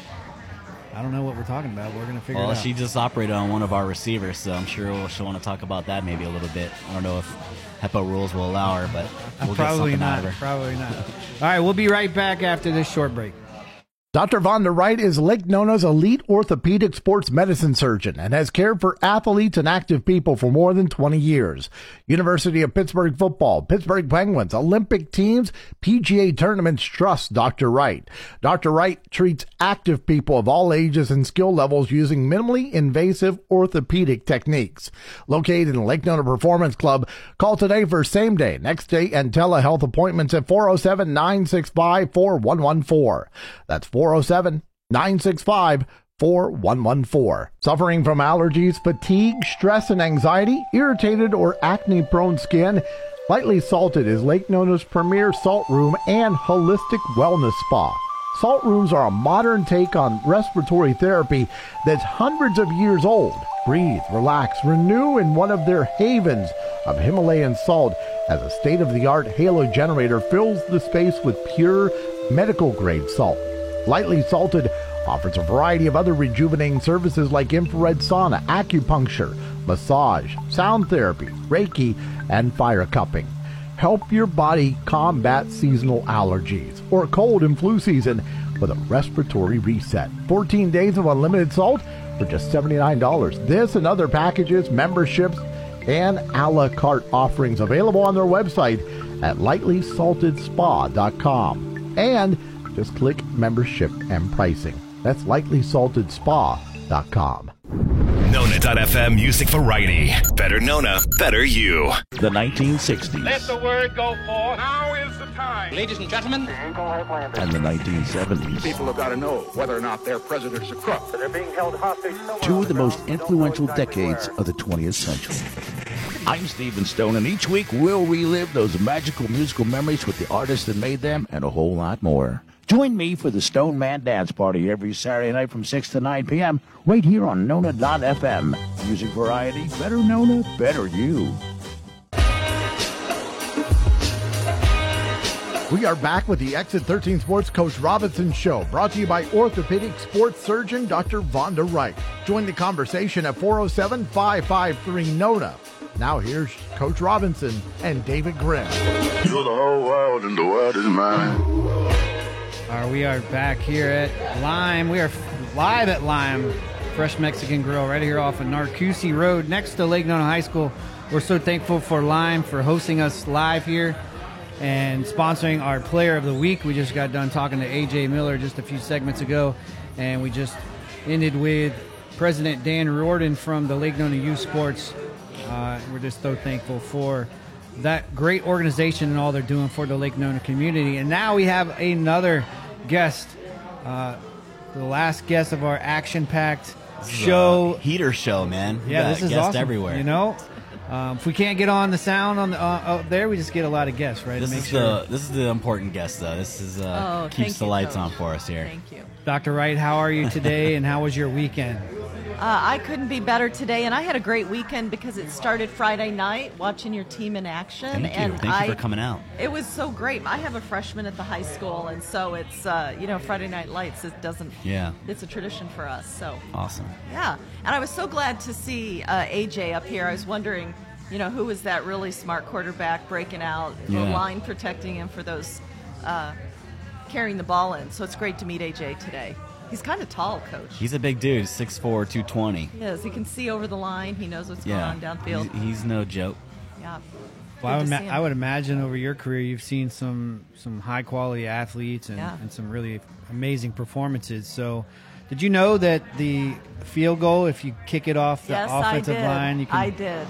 I don't know what we're talking about. We're going to figure Well, it out. she just operated on one of our receivers, so I'm sure she'll want to talk about that maybe a little bit. I don't know if HIPAA rules will allow her, but we'll Probably get something not. out of her. Probably not. All right, we'll be right back after this short break. Dr. Vonda Wright is Lake Nona's elite orthopedic sports medicine surgeon and has cared for athletes and active people for more than 20 years. University of Pittsburgh football, Pittsburgh Penguins, Olympic teams, PGA tournaments trust Dr. Wright. Dr. Wright treats active people of all ages and skill levels using minimally invasive orthopedic techniques. Located in Lake Nona Performance Club, call today for same day, next day, and telehealth appointments at 407 965 4114. That's oh 407 965 4114. Suffering from allergies, fatigue, stress, and anxiety, irritated or acne prone skin, Lightly Salted is Lake Nona's premier salt room and holistic wellness spa. Salt rooms are a modern take on respiratory therapy that's hundreds of years old. Breathe, relax, renew in one of their havens of Himalayan salt as a state of the art halo generator fills the space with pure medical grade salt. Lightly Salted offers a variety of other rejuvenating services like infrared sauna, acupuncture, massage, sound therapy, Reiki, and fire cupping. Help your body combat seasonal allergies or cold and flu season with a respiratory reset. 14 days of unlimited salt for just $79. This and other packages, memberships, and a la carte offerings available on their website at lightlysaltedspa.com. And just click membership and pricing. That's lightlysaltedspa.com. Nona.fm Music Variety. Better Nona, better you. The 1960s Let the word go forth. Now is the time. Ladies and gentlemen. and the 1970s. People have got to know whether or not their president's a crook. They're being held hostage. Two of the most influential decades of the 20th century. I'm Steven Stone, and each week we'll relive those magical musical memories with the artists that made them and a whole lot more. Join me for the Stone Man Dance Party every Saturday night from 6 to 9 p.m. right here on Nona.fm. Music variety, better Nona, better you. We are back with the Exit 13 Sports Coach Robinson Show, brought to you by orthopedic sports surgeon Dr. Vonda Wright. Join the conversation at 407 553 NONA. Now here's Coach Robinson and David Grimm. You're the whole world and the world is mine. We are back here at Lime. We are f- live at Lime Fresh Mexican Grill right here off of Narcoossee Road next to Lake Nona High School. We're so thankful for Lime for hosting us live here and sponsoring our player of the week. We just got done talking to AJ Miller just a few segments ago, and we just ended with President Dan Riordan from the Lake Nona Youth Sports. Uh, we're just so thankful for that great organization and all they're doing for the Lake Nona community. And now we have another guest, uh, the last guest of our action-packed show. heater show, man. We Yeah, got this is guests awesome. everywhere. You know, um, if we can't get on the sound on the uh, up there, we just get a lot of guests, right? This to make is sure. the this is the important guest though. This is uh, Oh, keeps thank the you, lights Coach. on for us here. Thank you. Dr. Wright, how are you today, and how was your weekend? Uh, I couldn't be better today, and I had a great weekend because it started Friday night watching your team in action. Thank you. and Thank you I, for coming out. It was so great. I have a freshman at the high school, and so it's uh, you know Friday Night Lights. It doesn't. Yeah. It's a tradition for us. So Awesome. yeah, and I was so glad to see uh, AJ up here. I was wondering, you know, who was that really smart quarterback breaking out, the Yeah. line protecting him for those uh, carrying the ball in. So it's great to meet AJ today. He's kind of tall, coach. He's a big dude, 6'4", 220. He is. He can see over the line. He knows what's going on downfield. He's, he's no joke. yeah. Well, I would, ma- I would imagine over your career, you've seen some some high quality athletes and, Yeah. and some really amazing performances. So, did you know that the field goal, if you kick it off the yes, offensive line, you can I did.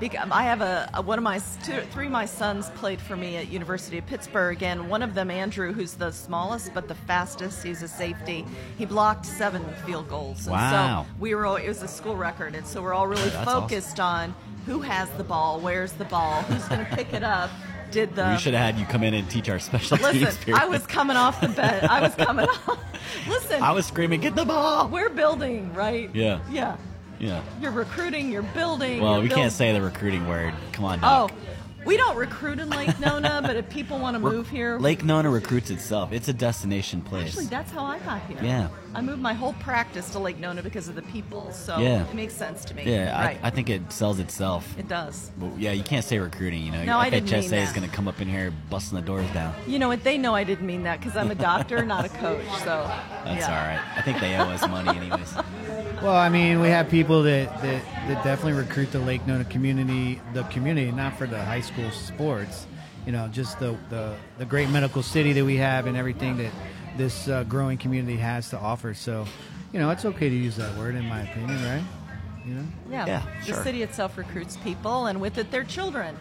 Because um, I have a, a one of my two, three of my sons played for me at University of Pittsburgh, and one of them, Andrew, who's the smallest but the fastest. He's a safety. He blocked seven field goals. And Wow. so we were. all- It was a school record, and so we're all really That's awesome. focused on who has the ball, where's the ball, who's going to pick it up. Did the we should have had you come in and teach our special teams. Listen, period. I was coming off the bed. I was coming off. Listen, I was screaming, "Get the ball!" we're building, right? Yeah. Yeah. Yeah. You're recruiting, you're building. Well, you're we build- can't say the recruiting word. Come on, Oh, we don't recruit in Lake Nona, but if people want to Re- move here, Lake Nona recruits itself. It's a destination place. actually, that's how I got here. Yeah. I moved my whole practice to Lake Nona because of the people, so Yeah. it makes sense to me. yeah, right. I, I think it sells itself. it does. But yeah, you can't say recruiting. You know, No, I didn't mean FHSAA is that. going to come up in here busting the doors down. You know what? They know I didn't mean that because I'm a doctor, not a coach. So That's yeah. all right. I think they owe us money, anyways. Well, I mean, we have people that, that, that definitely recruit the Lake Nona community, the community, not for the high school sports. You know, just the, the, the great medical city that we have and everything that this uh, growing community has to offer. So, you know, it's okay to use that word, in my opinion, right? You know? Yeah. Yeah, the sure. city itself recruits people, and with it, their children.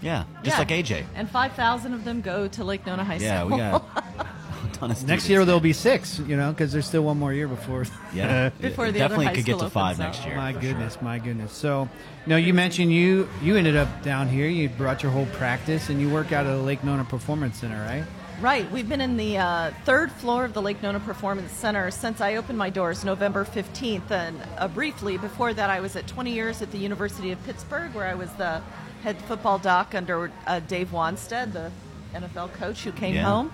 Yeah, just Yeah. like AJ. And 5,000 of them go to Lake Nona High School. Yeah, School. we got a ton of Next year there'll be six, you know, because there's still one more year before. Yeah. Before the definitely other high could get to five opens next year. My for goodness, my goodness. So, you know, you mentioned you you ended up down here. You brought your whole practice, and you work out at the Lake Nona Performance Center, right? Right. We've been in the uh, third floor of the Lake Nona Performance Center since I opened my doors November 15th. And uh, briefly, before that, I was at 20 years at the University of Pittsburgh, where I was the head football doc under uh, Dave Wannstedt, the NFL coach who came Yeah. home.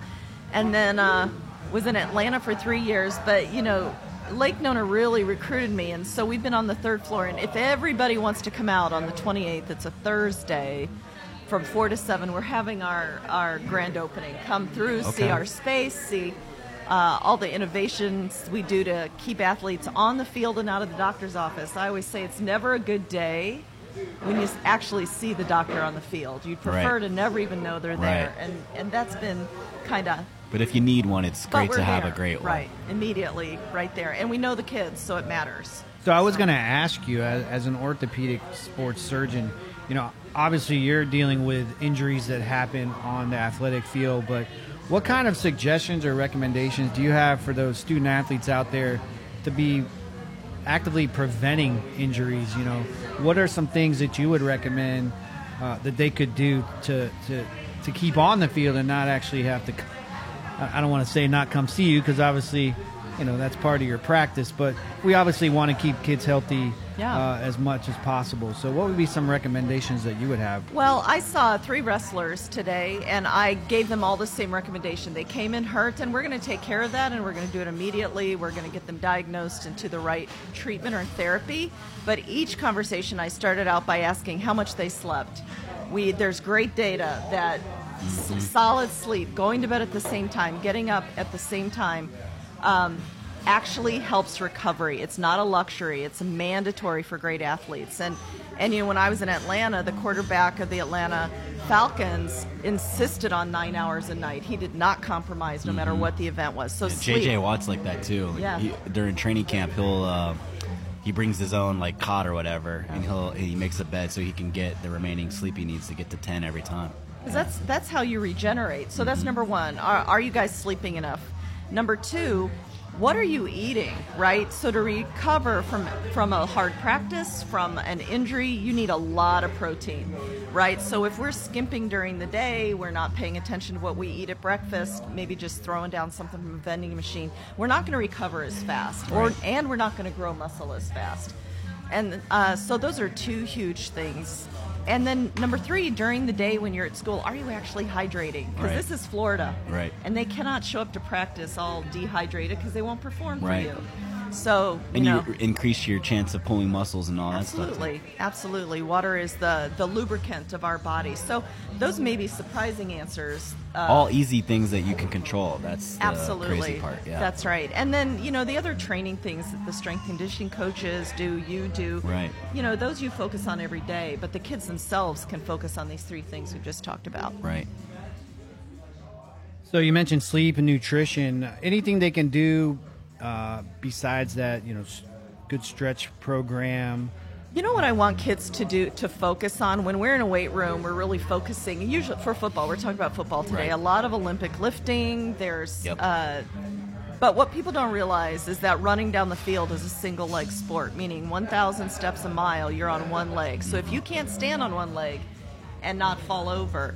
And then uh, was in Atlanta for three years. But, you know, Lake Nona really recruited me. And so we've been on the third floor. And if everybody wants to come out on the 28th, it's a Thursday from four to seven. We're having our, our grand opening. Come through, see our space, see uh, all the innovations we do to keep athletes on the field and out of the doctor's office. I always say it's never a good day when you actually see the doctor on the field. You'd prefer Right. to never even know they're there, Right. and and that's been kind of But if you need one, it's But great we're to have there, a great one. Right, immediately, right there. And we know the kids, so it matters. So I was going to ask you, as, as an orthopedic sports surgeon, you know, obviously you're dealing with injuries that happen on the athletic field, but what kind of suggestions or recommendations do you have for those student athletes out there to be actively preventing injuries? You know, what are some things that you would recommend uh, that they could do to, to to keep on the field and not actually have to? I I don't want to say not come see you because obviously, you know, that's part of your practice. But we obviously want to keep kids healthy Yeah. uh, as much as possible. So, what would be some recommendations that you would have? Well, I saw three wrestlers today, and I gave them all the same recommendation. They came in hurt, and we're going to take care of that, and we're going to do it immediately. We're going to get them diagnosed into the right treatment or therapy. But each conversation, I started out by asking how much they slept. We there's great data that s- solid sleep, going to bed at the same time, getting up at the same time. Um, actually helps recovery. It's not a luxury. It's mandatory for great athletes. And and you know when I was in Atlanta, the quarterback of the Atlanta Falcons insisted on nine hours a night. He did not compromise no matter Mhm. what the event was. So. JJ Watt's like that too. Yeah. He, during training camp, he'll uh, he brings his own like cot or whatever, and he'll he makes a bed so he can get the remaining sleep he needs to get to ten every time. 'Cause that's that's how you regenerate. So that's number one. Are, are you guys sleeping enough? Number two, what are you eating? Right. So to recover from from a hard practice, from an injury, you need a lot of protein. Right. So if we're skimping during the day, we're not paying attention to what we eat at breakfast, maybe just throwing down something from a vending machine, we're not going to recover as fast, or Right. and we're not going to grow muscle as fast. And uh, so those are two huge things. And then number three, during the day when you're at school, are you actually hydrating? Because Right. this is Florida. Right. And they cannot show up to practice all dehydrated because they won't perform for you. So, you And know, you increase your chance of pulling muscles and all that stuff. absolutely, absolutely. Water is the, the lubricant of our body. So those may be surprising answers. Uh, all easy things that you can control. That's the Absolutely. crazy part. Yeah. That's right. And then, you know, the other training things that the strength conditioning coaches do, you do. Right. You know, those you focus on every day, but the kids themselves can focus on these three things we just talked about. right. So you mentioned sleep and nutrition. Anything they can do uh, besides that? You know, good stretch program. You know what I want kids to do to focus on when we're in a weight room, we're really focusing. Usually for football, we're talking about football today. Right. A lot of Olympic lifting. There's, Yep. uh, but what people don't realize is that running down the field is a single leg sport, meaning 1,000 steps a mile, you're on one leg. So if you can't stand on one leg and not fall over,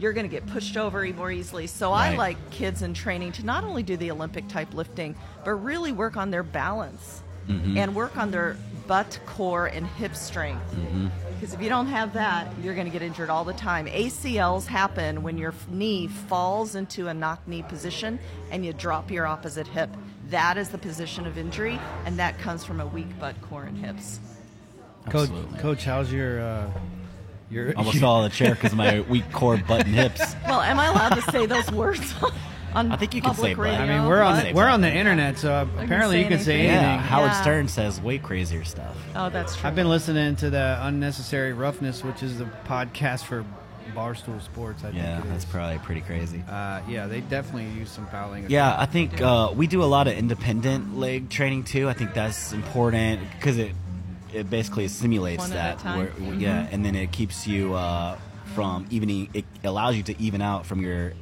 you're going to get pushed over more easily. So I like kids in training to not only do the Olympic type lifting, but really work on their balance Mhm. and work on their butt, core, and hip strength. Mhm. Because if you don't have that, you're going to get injured all the time. ACLs happen when your knee falls into a knock knee position and you drop your opposite hip. That is the position of injury, and that comes from a weak butt, core, and hips. Coach, Coach, how's your uh, your? Almost fell out of the chair because of my weak core, butt, and hips. Well, am I allowed to say those words on I think you can public say butt. radio? I mean, we're on Butt. the, we're on the internet, so can apparently say you can say anything. anything. Yeah, Howard Yeah. Stern says way crazier stuff. Oh, that's true. I've been listening to the Unnecessary Roughness, which is the podcast for Barstool Sports. I Yeah, think it that's probably pretty crazy. Uh, yeah, they definitely use some foul language. Yeah, I think uh, we do a lot of independent leg training too. I think that's important because it it basically simulates One that. Where, Yeah, Mhm. and then it keeps you uh, from evening. It allows you to even out from your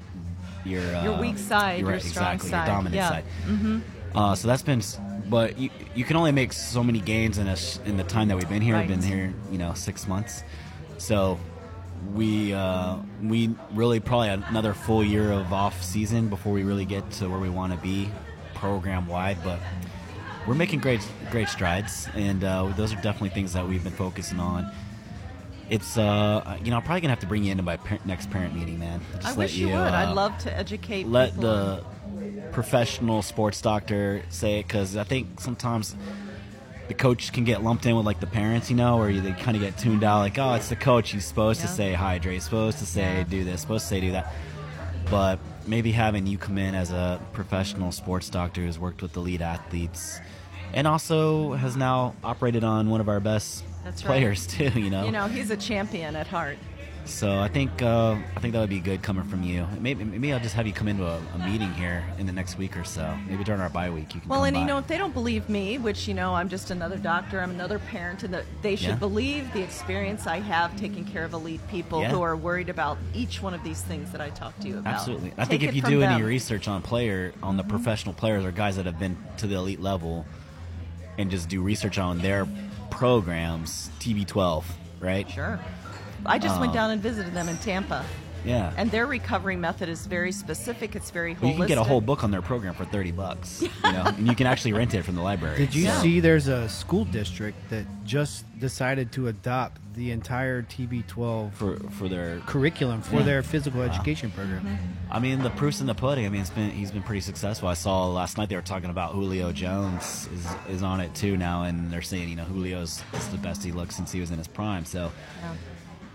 your uh, Your weak side, your- strong exactly, side. your dominant Yeah. side. Mhm. Uh, so that's been, but you you can only make so many gains in a in the time that we've been here. We've been here, you know, six months. So we uh, we really probably another full year of off season before we really get to where we want to be program wide. But we're making great great strides, and uh, those are definitely things that we've been focusing on. It's uh, you know, I'm probably gonna have to bring you into my par- next parent meeting, man. Just I wish you, would. uh, I'd love to educate let people. the professional sports doctor say it because I think sometimes the coach can get lumped in with like the parents, you know, or they kind of get tuned out. Like, oh, it's the coach. He's supposed to Yeah. say hydrate, supposed to say Yeah. do this, supposed to say do that. But maybe having you come in as a professional sports doctor who's worked with elite athletes and also has now operated on one of our best That's right. players too. You know, You know, he's a champion at heart. So I think uh, I think that would be good coming from you. Maybe maybe I'll just have you come into a, a meeting here in the next week or so. Maybe during our bye week you can. Well, and by. you know, if they don't believe me, which you know, I'm just another doctor, I'm another parent, and that they should Yeah. believe the experience I have taking care of elite people Yeah. who are worried about each one of these things that I talk to you about. Absolutely. I Take think if you do them. any research on player on the professional players or guys that have been to the elite level, and just do research on their programs, TB12, right? Sure. I just went Um, down and visited them in Tampa. Yeah. And their recovery method is very specific. It's very holistic. Well, you can get a whole book on their program for thirty bucks, you know, and you can actually rent it from the library. Did you So- see there's a school district that just decided to adopt the entire TB12 for for their curriculum for Yeah. their physical Wow. education program? Mm-hmm. I mean, the proof's in the pudding. I mean, it's been he's been pretty successful. I saw last night they were talking about Julio Jones is is on it too now, and they're saying you know Julio's is the best he looks since he was in his prime. So,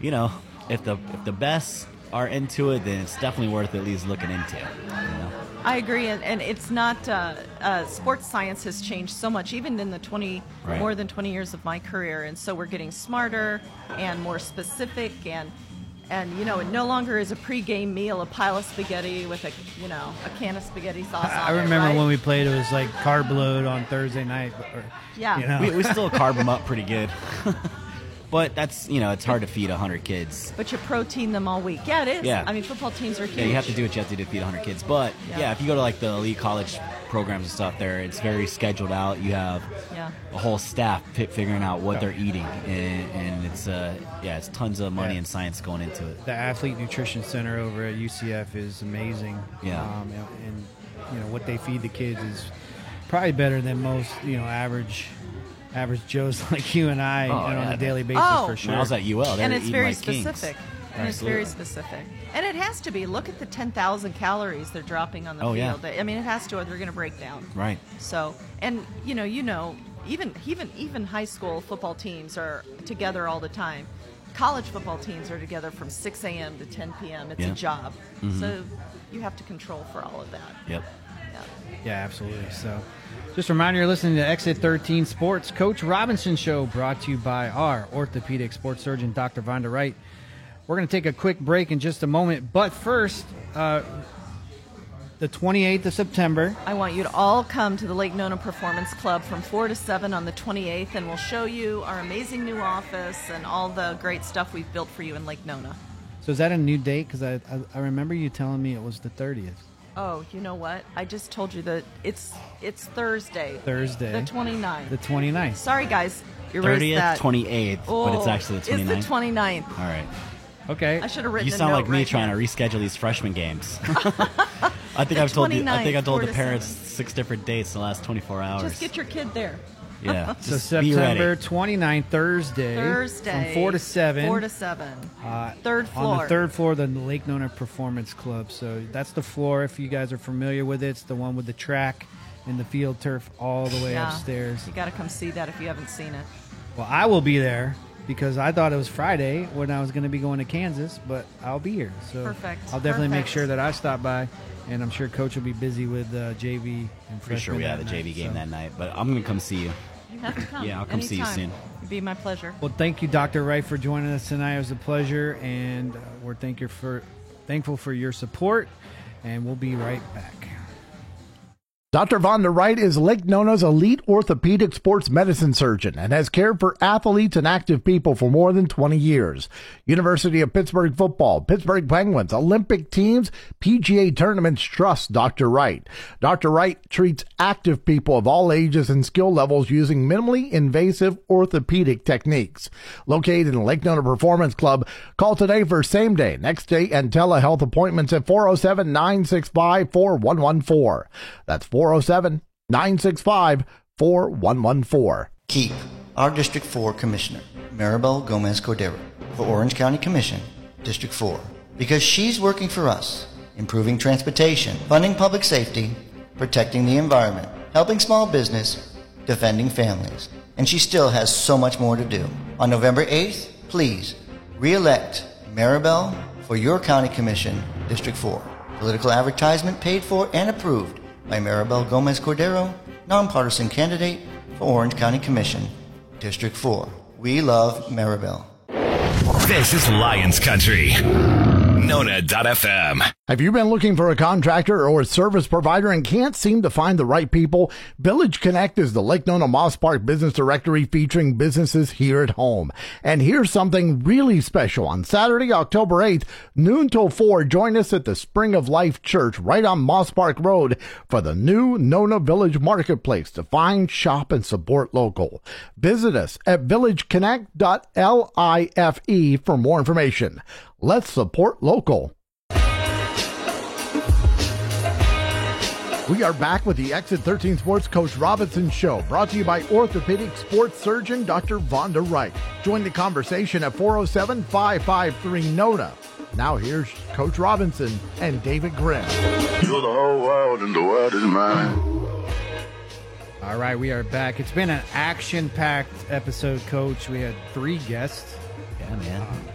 you know, if the if the best are into it, then it's definitely worth at least looking into. You know? I agree, and, and it's not. Uh, uh, sports science has changed so much, even in the twenty Right. more than twenty years of my career, and so we're getting smarter and more specific, and and you know, it no longer is a pregame meal a pile of spaghetti with a you know a can of spaghetti sauce. I on it, remember right? when we played, it was like carb load on Thursday night. Or, Yeah. you know. we, we still carb them up pretty good, but that's you know it's hard to feed hundred kids. But you protein them all week. Yeah, it is. Yeah. I mean, football teams are huge. Yeah, you have to do what you have to do to feed 100 kids. But Yeah. yeah. if you go to like the elite college programs and stuff, there it's very scheduled out. You have Yeah. a whole staff fi- figuring out what they're eating, and, and it's uh yeah, it's tons of money Yeah. and science going into it. the athlete nutrition center over at UCF is amazing. Yeah. um, you know, and you know what they feed the kids is probably better than most you know average average Joes like you and I Oh, and on yeah. a daily basis Oh. for sure. When I was at UL, they and were it's eating very like kings. specific. And it's very Absolutely. specific. And it has to be. Look at the 10,000 calories they're dropping on the Oh, yeah. field. I mean, it has to or they're going to break down. Right. So, and you know, you know, even even even high school football teams are together all the time. College football teams are together from 6 a.m. to 10 p.m. It's Yeah. a job. Mhm. So you have to control for all of that. Yep. Yeah, absolutely. So, just a reminder you're listening to Exit 13 Sports Coach Robinson Show brought to you by our orthopedic sports surgeon, Dr. Vonda Wright. We're going to take a quick break in just a moment, but first, uh, the 28th of September. I want you to all come to the Lake Nona Performance Club from 4 to 7 on the 28th, and we'll show you our amazing new office and all the great stuff we've built for you in Lake Nona. So, is that a new date? Because I, I, I remember you telling me it was the 30th. Oh, you know what? I just told you that it's it's Thursday. Thursday. The 29th. The 29th. Sorry, guys. Erase 30th, that. 28th, but it's Oh, actually the 29th. It's the 29th. All right. Okay. I should have written You a sound note like me right trying here. to reschedule these freshman games. I think The I've told the, I think I told four the to parents six different dates in the last 24 hours. Just get your kid there. Yeah. So, just be September ready. 29th, Thursday. Thursday. From 4 to 7. 4 to 7. Uh, Third On floor. the third floor of the Lake Nona Performance Club. So that's the floor. If you guys are familiar with it, it's the one with the track and the field turf all the way Yeah. upstairs. You got to come see that if you haven't seen it. Well, I will be there because I thought it was Friday when I was going to be going to Kansas, but I'll be here. So Perfect. I'll definitely make sure that I stop by, and I'm sure Coach will be busy with uh, JV and Pretty sure we have a that JV game so. that night, but I'm gonna come see you. You have to come. Yeah, I'll come see you soon. It'd be my pleasure. Well, thank you, Dr. Wright, for joining us tonight. It was a pleasure, and uh, we're thank you for thankful for your support, and we'll be right back. Dr. Vonda Wright is Lake Nona's elite orthopedic sports medicine surgeon and has cared for athletes and active people for more than 20 years. University of Pittsburgh football, Pittsburgh Penguins, Olympic teams, PGA tournaments trust Dr. Wright. Dr. Wright treats active people of all ages and skill levels using minimally invasive orthopedic techniques. Located in Lake Nona Performance Club, call today for same day, next day, and telehealth appointments at 407 965 4114. That's oh 407 965 4114. Keep our District 4 Commissioner, Maribel Gomez Cordero, for Orange County Commission, District 4, because she's working for us, improving transportation, funding public safety, protecting the environment, helping small business, defending families. And she still has so much more to do. On November 8th, please re-elect Maribel for your County Commission, District 4. Political advertisement paid for and approved by Maribel Gomez Cordero, nonpartisan candidate for Orange County Commission, District 4. We love Maribel. This is Lions Country. Nona.fm. Have you been looking for a contractor or a service provider and can't seem to find the right people? Village Connect is the Lake Nona Moss Park business directory featuring businesses here at home. And here's something really special. On Saturday, October 8th, noon till 4, join us at the Spring of Life Church right on Moss Park Road for the new Nona Village Marketplace to find, shop, and support local. Visit us at villageconnect.life for more information. Let's support local. We are back with the Exit 13 Sports Coach Robinson Show, brought to you by orthopedic sports surgeon Dr. Vonda Wright. Join the conversation at 407 553 NONA. Now here's Coach Robinson and David Grimm. You're the whole world, and the world is mine. All right, we are back. It's been an action packed episode, Coach. We had three guests. Yeah, man. Um,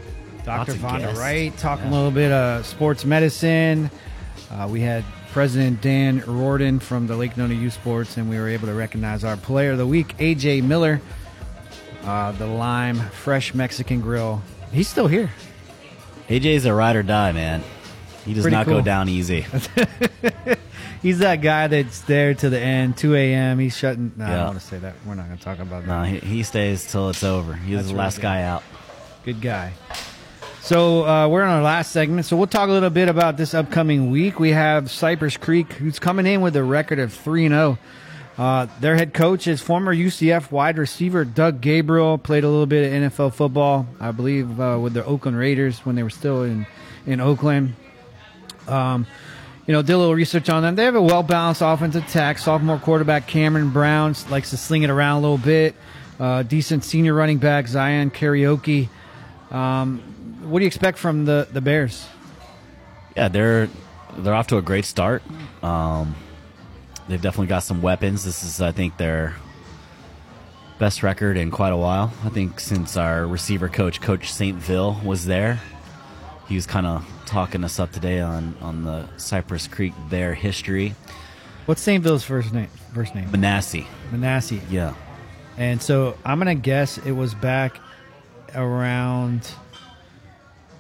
Dr. Vonda guests. Wright talking Yeah. a little bit of sports medicine. Uh, we had President Dan Riordan from the Lake Nona Youth Sports, and we were able to recognize our Player of the Week, AJ Miller, uh, the Lime Fresh Mexican Grill. He's still here. AJ's a ride or die, man. He does Pretty not cool. go down easy. He's that guy that's there to the end, 2 a.m. He's shutting. No, I don't want to say that. We're not going to talk about that. no, he, he stays till it's over. He's That's the last good. guy out. Good guy. So uh, we're on our last segment. So we'll talk a little bit about this upcoming week. We have Cypress Creek, who's coming in with a record of three and zero. Uh, their head coach is former UCF wide receiver Doug Gabriel. Played a little bit of NFL football, I believe, uh, with the Oakland Raiders when they were still in in Oakland. Um, you know, did a little research on them. They have a well balanced offensive attack. Sophomore quarterback Cameron Brown likes to sling it around a little bit. Uh, decent senior running back Zion Karaoke. Um, what do you expect from the the Bears? Yeah, they're they're off to a great start. Um, they've definitely got some weapons. This is, I think, their best record in quite a while. I think since our receiver coach, Coach Saintville, was there. He was kind of talking us up today on on the Cypress Creek Bear history. What's Saintville's first name? First name Manasseh. Manasseh. Yeah. And so I'm gonna guess it was back around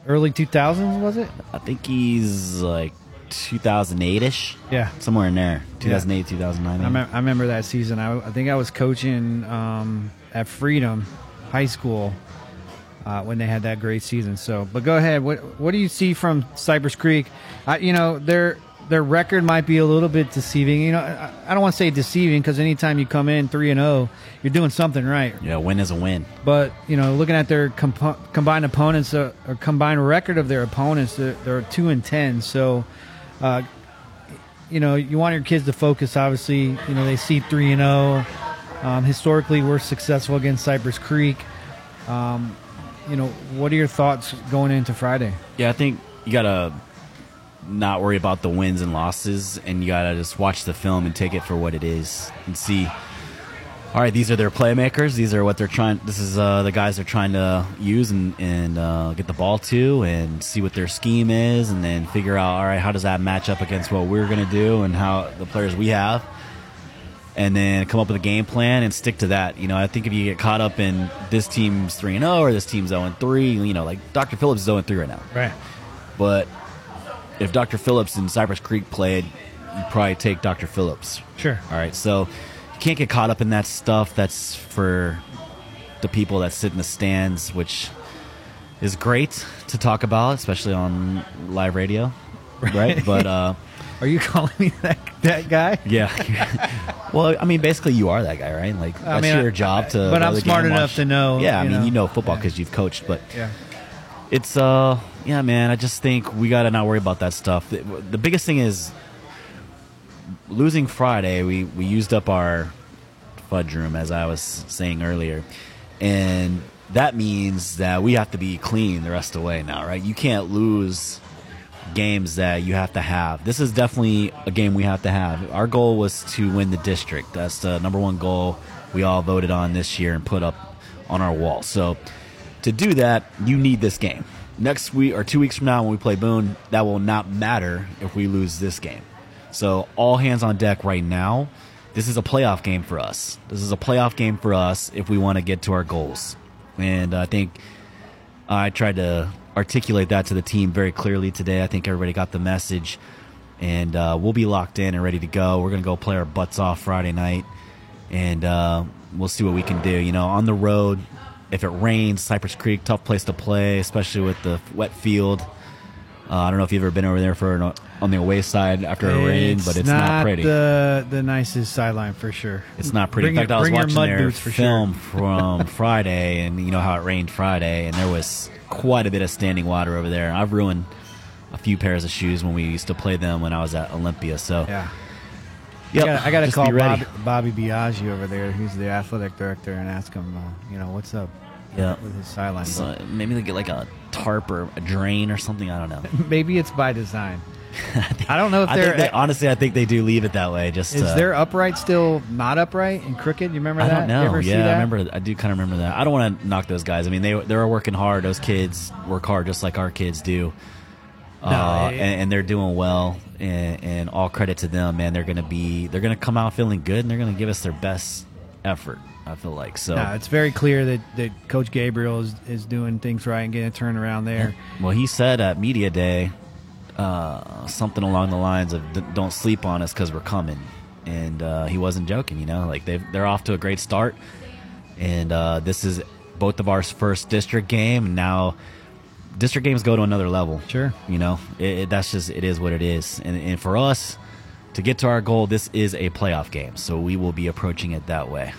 early 2000s. Was it? I think he's like 2008 ish. Yeah. Somewhere in there. 2008, 2009. I, I remember that season. I, I think I was coaching um, at Freedom High School uh, when they had that great season. So, but go ahead. What what do you see from Cypress Creek? I, you know, their their record might be a little bit deceiving. You know, I, I don't want to say deceiving because anytime you come in three and zero, you're doing something right. Yeah, win is a win. But you know, looking at their compo- combined opponents uh, or combined record of their opponents, they're, they're two and ten. So, uh, you know, you want your kids to focus. Obviously, you know they see three and zero. Um, historically, we're successful against Cypress Creek. Um, you know, what are your thoughts going into Friday? Yeah, I think you gotta not worry about the wins and losses, and you gotta just watch the film and take it for what it is, and see. All right, these are their playmakers. These are what they're trying. This is uh, the guys they're trying to use and and uh, get the ball to, and see what their scheme is, and then figure out. All right, how does that match up against what we're gonna do, and how the players we have, and then come up with a game plan and stick to that. You know, I think if you get caught up in this team's three and zero or this team's zero and three, you know, like Dr. Phillips is zero and three right now. Right. But if Dr. Phillips and Cypress Creek played, you'd probably take Dr. Phillips. Sure. All right. So you can't get caught up in that stuff. That's for the people that sit in the stands, which is great to talk about, especially on live radio. Right. but, uh, Are you calling me that that guy? yeah. well, I mean, basically, you are that guy, right? Like, I that's mean, your I- job to. but I'm smart enough watch- to know, Yeah, I mean, know. you know football because you've coached, but Yeah. It's uh yeah man i just think we gotta not worry about that stuff. The, the biggest thing is losing friday we we used up our fudge room as i was saying earlier. And that means that we have to be clean the rest of the way now right? You can't lose games that you have to have. This is definitely a game we have to have. Our goal was to win the district. That's the number one goal we all voted on this year and put up on our wall. So to do that, you need this game. Next week or two weeks from now, when we play Boone, that will not matter if we lose this game. So, all hands on deck right now. This is a playoff game for us. This is a playoff game for us if we want to get to our goals. And I think I tried to articulate that to the team very clearly today. I think everybody got the message, and uh, we'll be locked in and ready to go. We're going to go play our butts off Friday night, and uh, we'll see what we can do. You know, on the road, if it rains, Cypress Creek, tough place to play, especially with the wet field. Uh, I don't know if you've ever been over there for an, on the away side after a rain, but it's not, pretty. The the nicest sideline for sure. It's not pretty. Bring In fact, your- I was watching their film sure. from Friday, and you know how it rained Friday, and there was quite a bit of standing water over there. I've ruined a few pairs of shoes when we used to play them when I was at Olympia. So Yeah. Yep, I gotta, gotta call be. Bob, Bobby Biaggi over there, who's the athletic director, and ask him, uh, you know, what's up Yeah, with his sideline. So maybe they get like a tarp or a drain or something. I don't know. Maybe it's by design. I don't know if they're. think they, honestly, I think they do leave it that way. Just is uh, their upright still not upright and crooked? You remember that? I don't know. You ever see yeah? I remember. I do kind of remember that. I don't want to knock those guys. I mean, they they're working hard. Those kids work hard just like our kids do. No, uh, it- and, and they're doing well, and, and all credit to them, man. They're gonna be, they're gonna come out feeling good, and they're gonna give us their best effort. I feel like so. No, it's very clear that, that Coach Gabriel is, is doing things right and getting a turnaround there. Well, he said at media day uh, something along the lines of "Don't sleep on us because we're coming," and uh, he wasn't joking. You know, like they they're off to a great start, and uh, this is both of our first district game. Now, district games go to another level. Sure, you know it, it, that's just it is what it is, and, and for us to get to our goal, this is a playoff game, so we will be approaching it that way.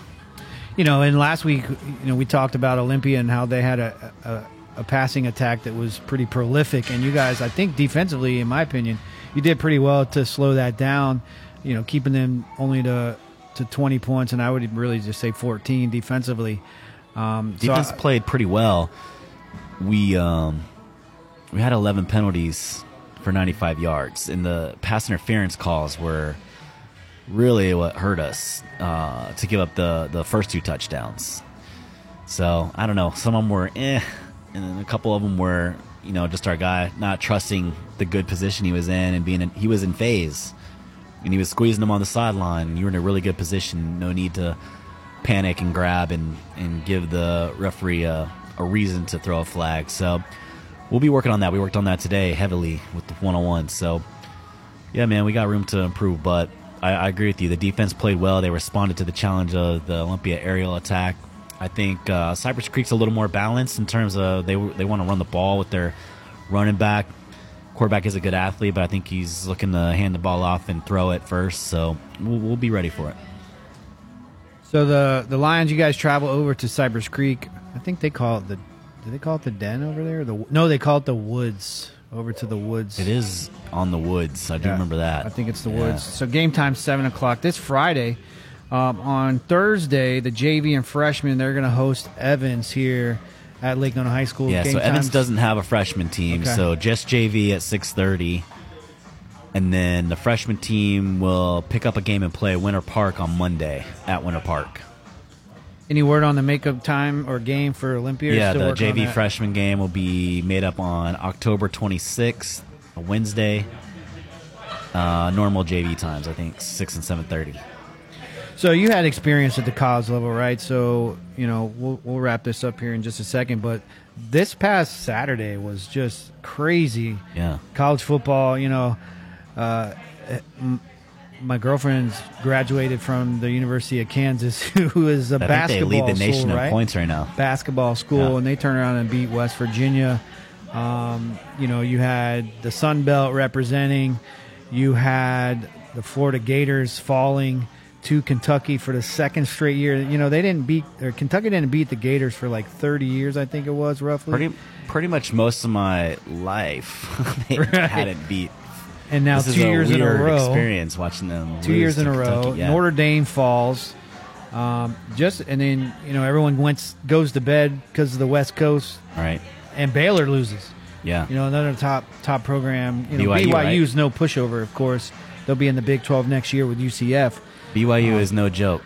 You know, and last week, you know, we talked about Olympia and how they had a, a, a passing attack that was pretty prolific. And you guys, I think defensively, in my opinion, you did pretty well to slow that down. You know, keeping them only to to 20 points, and I would really just say 14 defensively. Um, so Defense I- played pretty well. We um, we had 11 penalties for 95 yards, and the pass interference calls were really what hurt us uh, to give up the the first two touchdowns. So I don't know. Some of them were eh, and then a couple of them were you know just our guy not trusting the good position he was in and being in, he was in phase and he was squeezing them on the sideline. You were in a really good position. No need to panic and grab and, and give the referee a, a reason to throw a flag. So we'll be working on that. We worked on that today heavily with the one on one. So yeah, man, we got room to improve. But I, I agree with you. The defense played well. They responded to the challenge of the Olympia aerial attack. I think uh, Cypress Creek's a little more balanced in terms of they they want to run the ball with their running back. Quarterback is a good athlete, but I think he's looking to hand the ball off and throw it first. So we'll, we'll be ready for it. So the the Lions, you guys travel over to Cypress Creek. I think they call it the. Do they call it the Den over there? The no, they call it the Woods. Over to the Woods. It is on the woods. I do Yeah. remember that. I think it's the Yeah. Woods. So game time seven o'clock this Friday. Um, on Thursday, the JV and freshmen they're going to host Evans here at Lake Nona High School. Yeah, Game so Evans doesn't have a freshman team, Okay. so just JV at six thirty, and then the freshman team will pick up a game and play Winter Park on Monday at Winter Park. Any word on the makeup time or game for Olympia? Yeah, the JV freshman game will be made up on October twenty sixth, a Wednesday. Uh, normal JV times, I think six and seven thirty. So you had experience at the college level, right? So you know we'll we'll wrap this up here in just a second, but this past Saturday was just crazy. Yeah. college football. You know, uh, my girlfriend's graduated from the University of Kansas, who is a I think they basketball lead the nation school, in right? points right now. Basketball school, Yeah. and they turn around and beat West Virginia. Um, you know, you had the Sun Belt representing. You had the Florida Gators falling to Kentucky for the second straight year. You know, they didn't beat or Kentucky didn't beat the Gators for like 30 years, I think it was roughly. Pretty pretty much most of my life they Right. hadn't beat. And now This two years in a row, experience watching them. two years in a row. Yeah. Notre Dame falls. Um, just and then you know everyone went goes to bed because of the West Coast, right? And Baylor loses. Yeah. you know another top top program. You know BYU, BYU, is right? no pushover, of course. They'll be in the Big Twelve next year with UCF. BYU is no joke.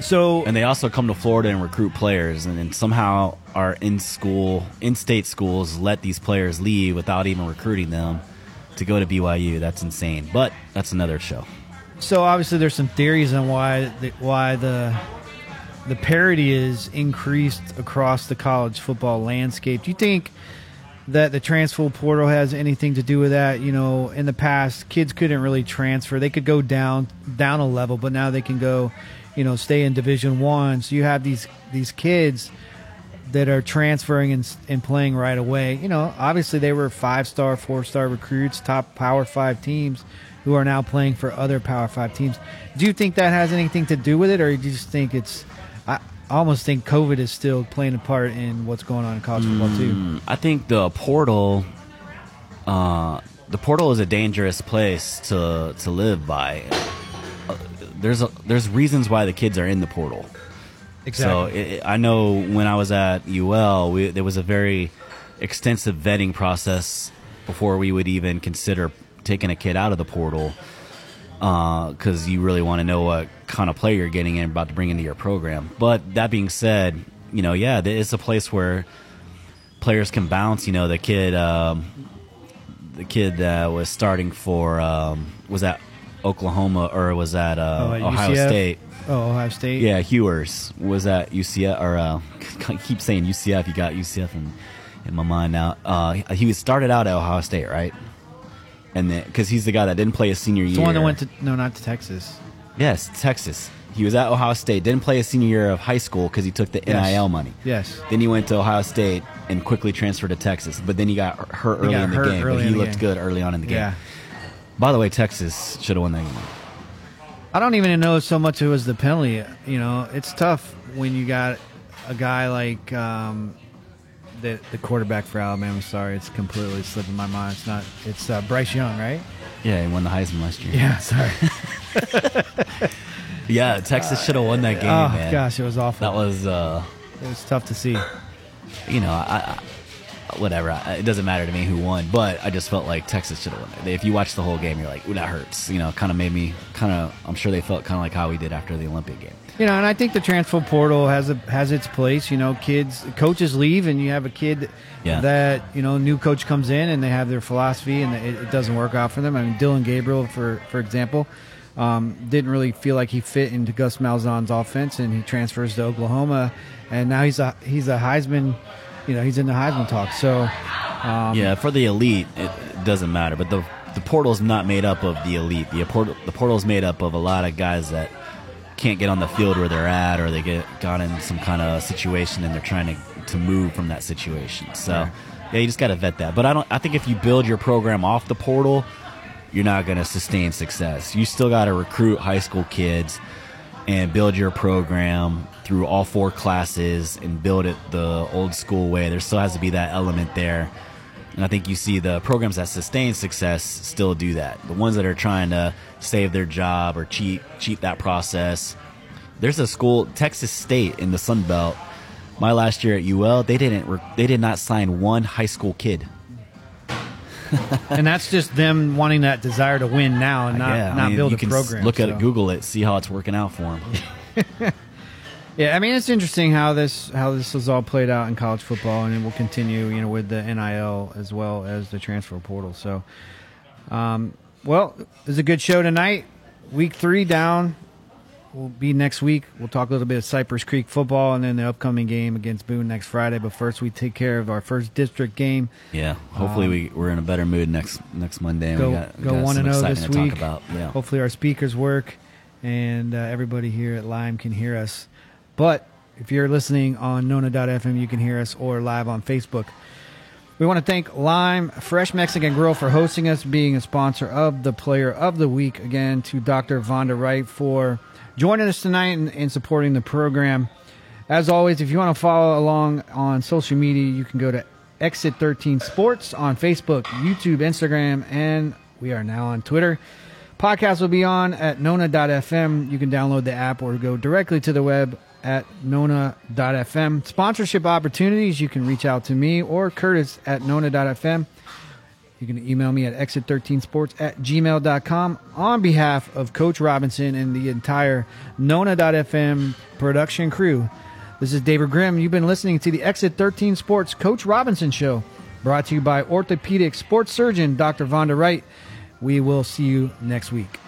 So and they also come to Florida and recruit players, and then somehow our in school, in state schools let these players leave without even recruiting them to go to BYU. That's insane. But that's another show. So obviously, there's some theories on why the, why the the parity is increased across the college football landscape. Do you think that the transfer portal has anything to do with that? You know, in the past, kids couldn't really transfer; they could go down down a level, but now they can go, you know, stay in Division One. So you have these these kids that are transferring and, and playing right away. You know, obviously they were five star, four star recruits, top Power Five teams who are now playing for other Power Five teams. Do you think that has anything to do with it, or do you just think it's? I almost think COVID is still playing a part in what's going on in college football too. Mm, I think the portal, uh, the portal is a dangerous place to to live by. Uh, there's a, there's reasons why the kids are in the portal. Exactly. So it, I know when I was at UL, we, there was a very extensive vetting process before we would even consider taking a kid out of the portal because uh, you really want to know what kind of player you're getting and about to bring into your program. But that being said, you know, yeah, it's a place where players can bounce. You know, the kid, um, the kid that was starting for um, was that Oklahoma or was that uh, Oh, at Ohio UCF? State? Oh, Ohio State. Yeah, Ewers was at UCF or uh, I keep saying UCF. You got UCF in, in my mind now. Uh, he was started out at Ohio State, right? And then because he's the guy that didn't play his senior year. the one that went to no, not to Texas. Yes, Texas. He was at Ohio State. Didn't play his senior year of high school because he took the Yes. NIL money. Yes. Then he went to Ohio State and quickly transferred to Texas. But then he got hurt early got in the game. But he looked game. good early on in the game. Yeah. By the way, Texas should have won that game. I don't even know so much it was the penalty. You know, it's tough when you got a guy like um, the the quarterback for Alabama. Sorry, it's completely slipping my mind. It's not. It's uh, Bryce Young, right? Yeah, he won the Heisman last year. Yeah, sorry. yeah, Texas should have won that game, oh man. gosh, it was awful. That was, uh, It was tough to see. you know, I, I, whatever. I, it doesn't matter to me who won, but I just felt like Texas should have won. If you watch the whole game, you're like, ooh, that hurts. You know, kind of made me kind of. I'm sure they felt kind of like how we did after the Olympia game. You know, and I think the transfer portal has a has its place. You know, kids, coaches leave, and you have a kid Yeah. that you know, new coach comes in, and they have their philosophy, and it, it doesn't work out for them. I mean, Dillon Gabriel, for for example, um, didn't really feel like he fit into Gus Malzahn's offense, and he transfers to Oklahoma, and now he's a he's a Heisman. You know, he's in the Heisman talk. So, um, yeah, for the elite, it, doesn't matter. But the the portal's not made up of the elite. The portal the portal's made up of a lot of guys that can't get on the field where they're at, or they get got in some kind of situation and they're trying to to move from that situation. So, Right. yeah, you just got to vet that. But I don't. I think if you build your program off the portal, you're not going to sustain success. You still got to recruit high school kids and build your program through all four classes and build it the old school way. There still has to be that element there. And I think you see the programs that sustain success still do that. The ones that are trying to save their job or cheat cheat that process. There's a school, Texas State in the Sun Belt. My last year at UL, they didn't they did not sign one high school kid. and that's just them wanting that desire to win now and not yeah, I not mean, build you a can program. Look at so. it, Google it, see how it's working out for them. Yeah, I mean it's interesting how this how this has all played out in college football, and it will continue, you know, with the NIL as well as the transfer portal. So, um, well, it was a good show tonight. Week three down. We'll be next week. We'll talk a little bit of Cypress Creek football, and then the upcoming game against Boone next Friday. But first, we take care of our first district game. Yeah, hopefully Um, we we're in a better mood next next Monday. go we got, we go got one and zero excitement this to week. Talk about. Yeah. Hopefully our speakers work, and uh, everybody here at Lime can hear us. But if you're listening on Nona.fm, you can hear us or live on Facebook. We want to thank Lime Fresh Mexican Grill for hosting us, being a sponsor of the Player of the Week. Again, to Dr. Vonda Wright for joining us tonight and, and supporting the program. As always, if you want to follow along on social media, you can go to Exit 13 Sports on Facebook, YouTube, Instagram, and we are now on Twitter. Podcast will be on at nona.fm. You can download the app or go directly to the web at nona.fm. Sponsorship opportunities, you can reach out to me or Curtis at nona.fm. You can email me at exit13sports at gmail.com on behalf of Coach Robinson and the entire Nona.fm production crew. This is David Grimm. You've been listening to the Exit 13 Sports Coach Robinson Show, brought to you by orthopedic sports surgeon Dr. Vonda Wright. We will see you next week.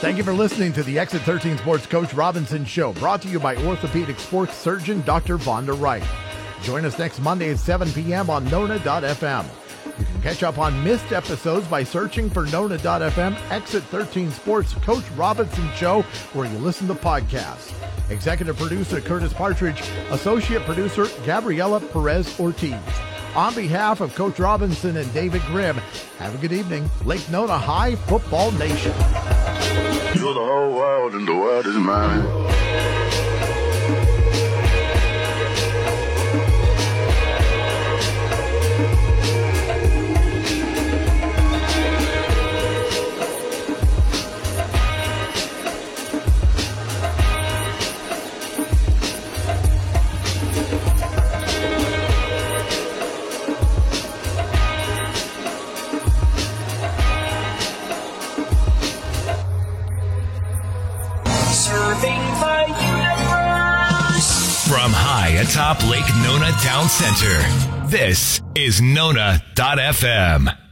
Thank you for listening to the Exit 13 Sports Coach Robinson Show, brought to you by orthopedic sports surgeon Dr. Vonda Wright. Join us next Monday at 7 p.m. on Nona.fm. You can catch up on missed episodes by searching for Nona.fm Exit 13 Sports Coach Robinson Show, where you listen to podcasts. Executive producer Curtis Partridge, associate producer Gabriela Perez Ortiz. On behalf of Coach Robinson and David Grimm, have a good evening. Lake Nona High Football Nation. You're the whole world and the world is mine. Atop Lake Nona Town Center, this is Nona.fm.